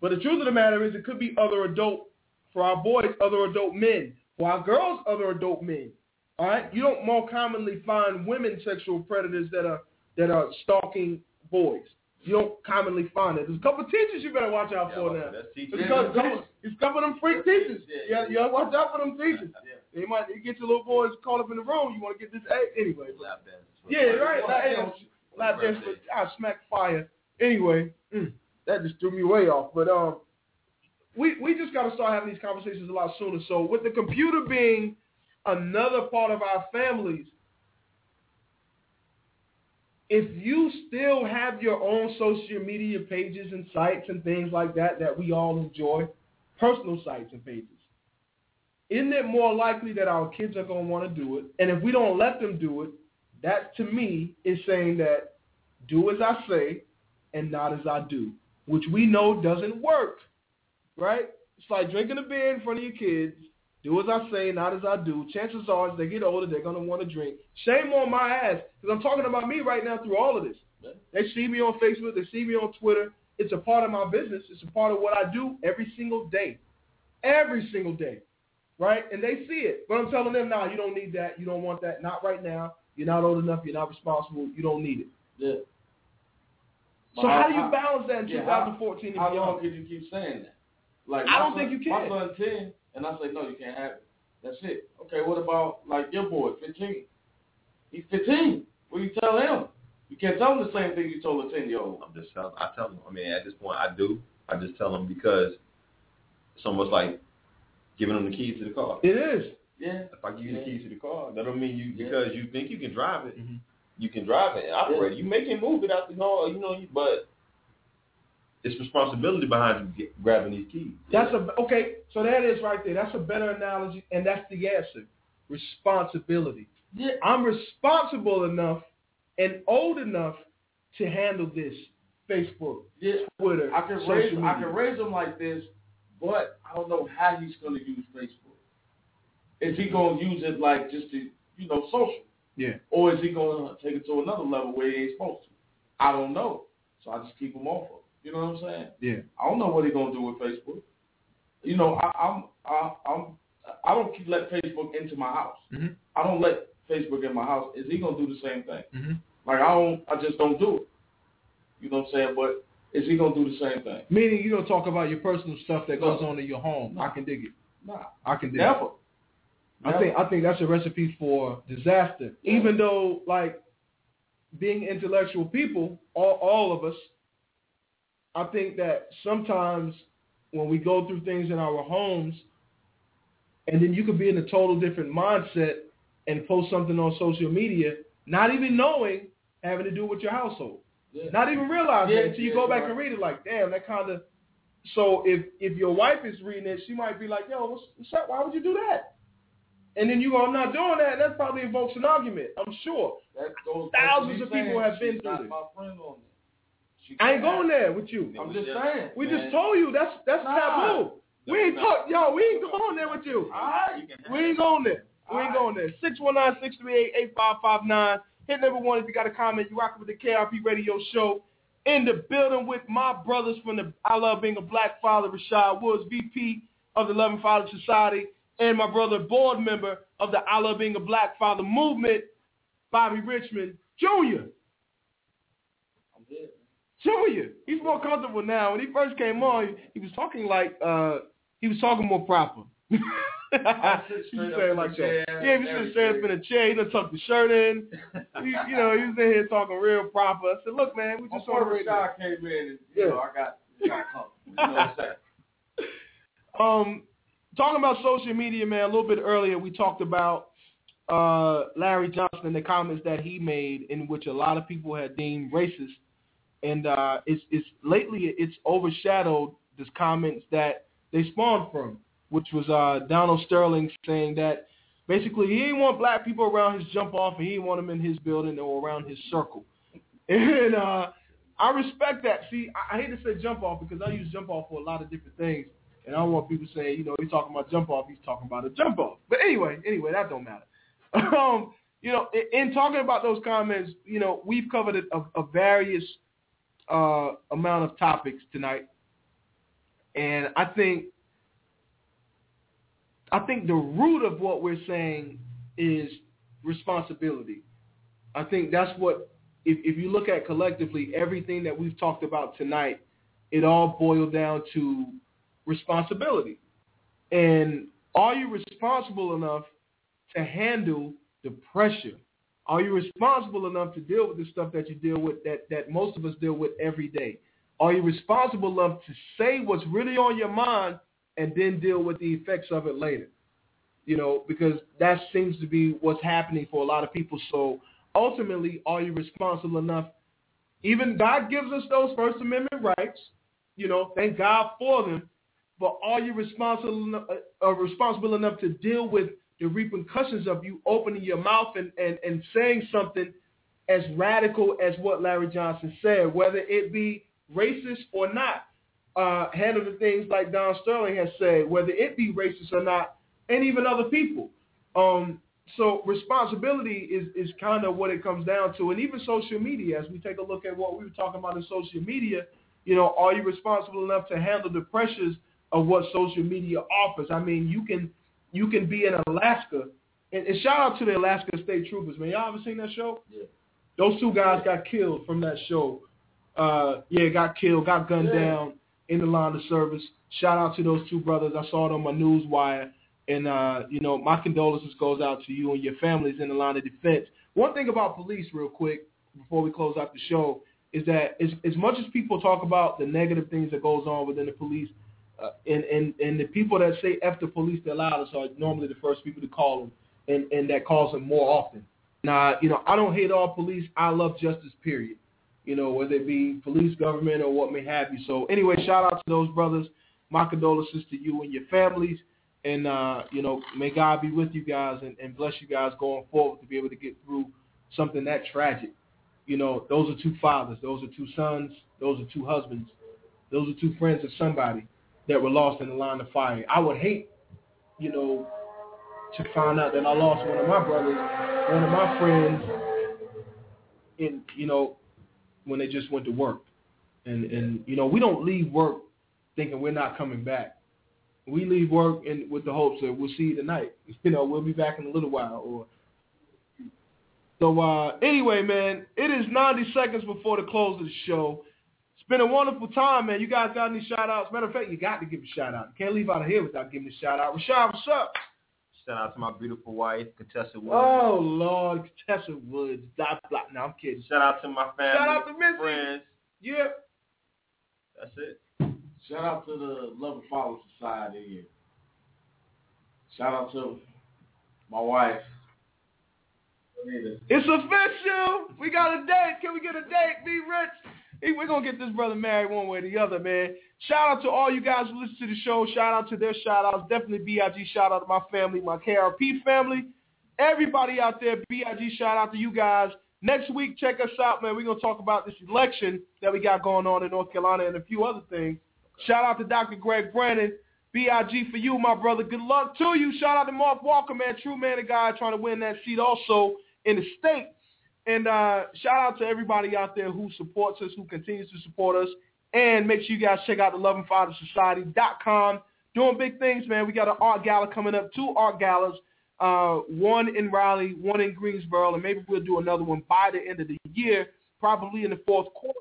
But the truth of the matter is, it could be other adult for our boys, other adult men. For our girls, other adult men. All right, you don't more commonly find women sexual predators that are that are stalking boys. You don't commonly find it. There's a couple of teachers you better watch out for now. That's There's teaching. a couple, couple, there's a couple of them freak teachers. Yeah, you gotta watch out for them teachers. Yeah. They might get your little boys caught up in the room. You want to get this A anyway. but- yeah, right. Like, hey, lap dance, I smack fire. Anyway, mm, that just threw me way off. But um, we we just got to start having these conversations a lot sooner. So with the computer being another part of our families, if you still have your own social media pages and sites and things like that that we all enjoy, personal sites and pages, isn't it more likely that our kids are going to want to do it? And if we don't let them do it, that to me is saying that do as I say and not as I do, which we know doesn't work, right? It's like drinking a beer in front of your kids. Do as I say, not as I do. Chances are, as they get older, they're going to want to drink. Shame on my ass, because I'm talking about me right now through all of this. They see me on Facebook. They see me on Twitter. It's a part of my business. It's a part of what I do every single day. Every single day, right? And they see it. But I'm telling them, nah, you don't need that. You don't want that. Not right now. You're not old enough. You're not responsible. You don't need it. Yeah. So how do you balance that in yeah, how- 2014 and How long can you keep saying that? Like I don't son- think you can. My can. son ten, and I say no, you can't have it. That's it. Okay, what about like your boy, fifteen? He's fifteen. What do you tell him? You can't tell him the same thing you told a ten year old. I'm just telling. I tell him. I mean, at this point, I do. I just tell him because it's almost like giving him the keys to the car. It is. Yeah. If I give you Yeah. the keys to the car, that don't mean you Yeah. because you think you can drive it. Mhm. You can drive it and operate it. You make it move it out the car, you know. But it's responsibility behind you get, grabbing these keys. That's a okay. So that is right there. That's a better analogy, and that's the answer. Responsibility. Yeah. I'm responsible enough and old enough to handle this. Facebook, Yeah. Twitter, I can social raise media. I can raise him like this, but I don't know how he's gonna use Facebook. Is he gonna use it like just to you know social, yeah. or is he gonna take it to another level where he ain't supposed to? I don't know. So I just keep him off of. You know what I'm saying? Yeah. I don't know what he's gonna do with Facebook. You know, I, I'm I, I'm I don't keep let Facebook into my house. Mhm. I don't let Facebook in my house. Is he gonna do the same thing? Mhm. Like I don't, I just don't do it. You know what I'm saying? But is he gonna do the same thing? Meaning you don't talk about your personal stuff that No. goes on in your home. No. I can dig it. Nah, I can dig it. never. I think I think that's a recipe for disaster. Yeah. Even though like being intellectual people, all all of us, I think that sometimes when we go through things in our homes and then you could be in a total different mindset and post something on social media, not even knowing having to do with your household. Yeah. Not even realizing Yeah, it until you yeah, go back right. and read it like, damn, that kind of. So if if your wife is reading it, she might be like, yo, what's, what's up? Why would you do that? And then you go, I'm not doing that. That probably invokes an argument. I'm sure. That goes Thousands of people have been through this. My friend on this. She I ain't going there with you. I'm just saying. We man. just told you that's that's Nah. taboo. We ain't talk, yo. We ain't going there with you. All right, We ain't going there. We ain't going there. 619-638-8559. Hit number one if you got a comment. You rocking with the Kirp Radio Show. In the building with my brothers from the I Love Being a Black Father, Rashad Woods, VP of the Loving Father Society, and my brother, board member of the I Love Being a Black Father movement, Bobby Richmond Jr. I'm good. Junior, he's more comfortable now. When he first came on, he, he was talking like uh he was talking more proper. He up in like that. Yeah, he was sitting straight up in a chair. He done tucked the shirt in. He, you know, he was in here talking real proper. I said, look, man, we just on the radio. Rashad came in, and, you Yeah. know, I got, got comfortable. You know what I'm saying? Um, talking about social media, man. A little bit earlier, we talked about uh, Larry Johnson and the comments that he made, in which a lot of people had deemed racist, and uh, it's it's lately it's overshadowed these comments that they spawned from, which was uh, Donald Sterling saying that basically he didn't want black people around his jump off, and he didn't want them in his building or around his circle, and uh, I respect that. See, I, I hate to say jump off because I use jump off for a lot of different things. And I don't want people saying, you know, he's talking about jump off, he's talking about a jump off. But anyway, anyway, that don't matter. Um, you know, in, in talking about those comments, you know, we've covered a, a various uh, amount of topics tonight, and I think, I think the root of what we're saying is responsibility. I think that's what, if, if you look at collectively everything that we've talked about tonight, it all boiled down to responsibility. And are you responsible enough to handle the pressure? Are you responsible enough to deal with the stuff that you deal with that, that most of us deal with every day? Are you responsible enough to say what's really on your mind and then deal with the effects of it later? You know, because that seems to be what's happening for a lot of people. So ultimately, are you responsible enough? Even God gives us those First Amendment rights. You know, thank God for them but are you responsible uh, uh, responsible enough to deal with the repercussions of you opening your mouth and, and, and saying something as radical as what Larry Johnson said, whether it be racist or not? Uh, handle the things like Don Sterling has said, whether it be racist or not, and even other people. Um, so responsibility is, is kind of what it comes down to. And even social media, as we take a look at what we were talking about in social media, you know, are you responsible enough to handle the pressures of what social media offers. I mean, you can you can be in Alaska, and, and shout out to the Alaska State Troopers, man. Y'all ever seen that show? Yeah. Those two guys got killed from that show. Uh, yeah, got killed, got gunned Yeah. down in the line of service. Shout out to those two brothers. I saw it on my news wire, and uh, you know, my condolences goes out to you and your families in the line of defense. One thing about police, real quick, before we close out the show, is that as, as much as people talk about the negative things that goes on within the police, uh, and, and, and the people that say F the police the loudest are normally the first people to call them, and, and that calls them more often. Now, you know, I don't hate all police. I love justice, period. You know, whether it be police, government, or what may have you. So anyway, shout out to those brothers. My condolences to you and your families. And, uh, you know, may God be with you guys and, and bless you guys going forward to be able to get through something that tragic. You know, those are two fathers. Those are two sons. Those are two husbands. Those are two friends of somebody that were lost in the line of fire. I would hate, you know, to find out that I lost one of my brothers, one of my friends, in you know, when they just went to work, and and you know we don't leave work thinking we're not coming back. We leave work and with the hopes that we'll see you tonight. You know, we'll be back in a little while. Or so. uh Anyway, man, it is 90 seconds before the close of the show. It's been a wonderful time, man. You guys got any shout outs? Matter of fact, you got to give a shout out. You can't leave out of here without giving a shout out. Rashad, what's up? Shout out to my beautiful wife, Contessa Woods. Oh Lord, Tessa Woods, dot blah. No, I'm kidding. Shout out to my family, Shout out to Missy. friends. Yep. That's it. Shout out to the Loving Father Society here. Shout out to my wife. Anita. It's official. We got a date. Can we get a date? Be rich. We're gonna get this brother married one way or the other, man. Shout out to all you guys who listen to the show. Shout out to their shout outs. Definitely BIG shout out to my family, my Kirp family. Everybody out there, BIG shout out to you guys. Next week, check us out, man. We're gonna talk about this election that we got going on in North Carolina and a few other things. Shout out to Dr. Greg Brannon. BIG for you, my brother. Good luck to you. Shout out to Mark Walker, man. True man, of God trying to win that seat also in the state. And uh, shout out to everybody out there who supports us, who continues to support us. And make sure you guys check out the lovingfathersociety.com. Doing big things, man. We got an art gala coming up, two art galas, uh, one in Raleigh, one in Greensboro, and maybe we'll do another one by the end of the year, probably in the fourth quarter.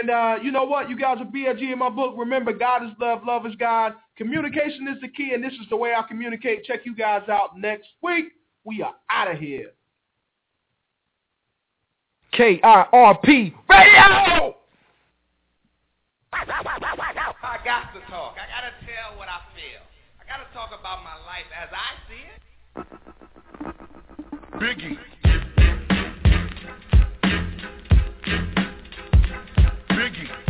And uh, you know what? You guys are BLG in my book. Remember, God is love, love is God. Communication is the key, and this is the way I communicate. Check you guys out next week. We are out of here. K-I-R-P Radio! I got to talk. I got to tell what I feel. I got to talk about my life as I see it. Biggie. Biggie. Biggie.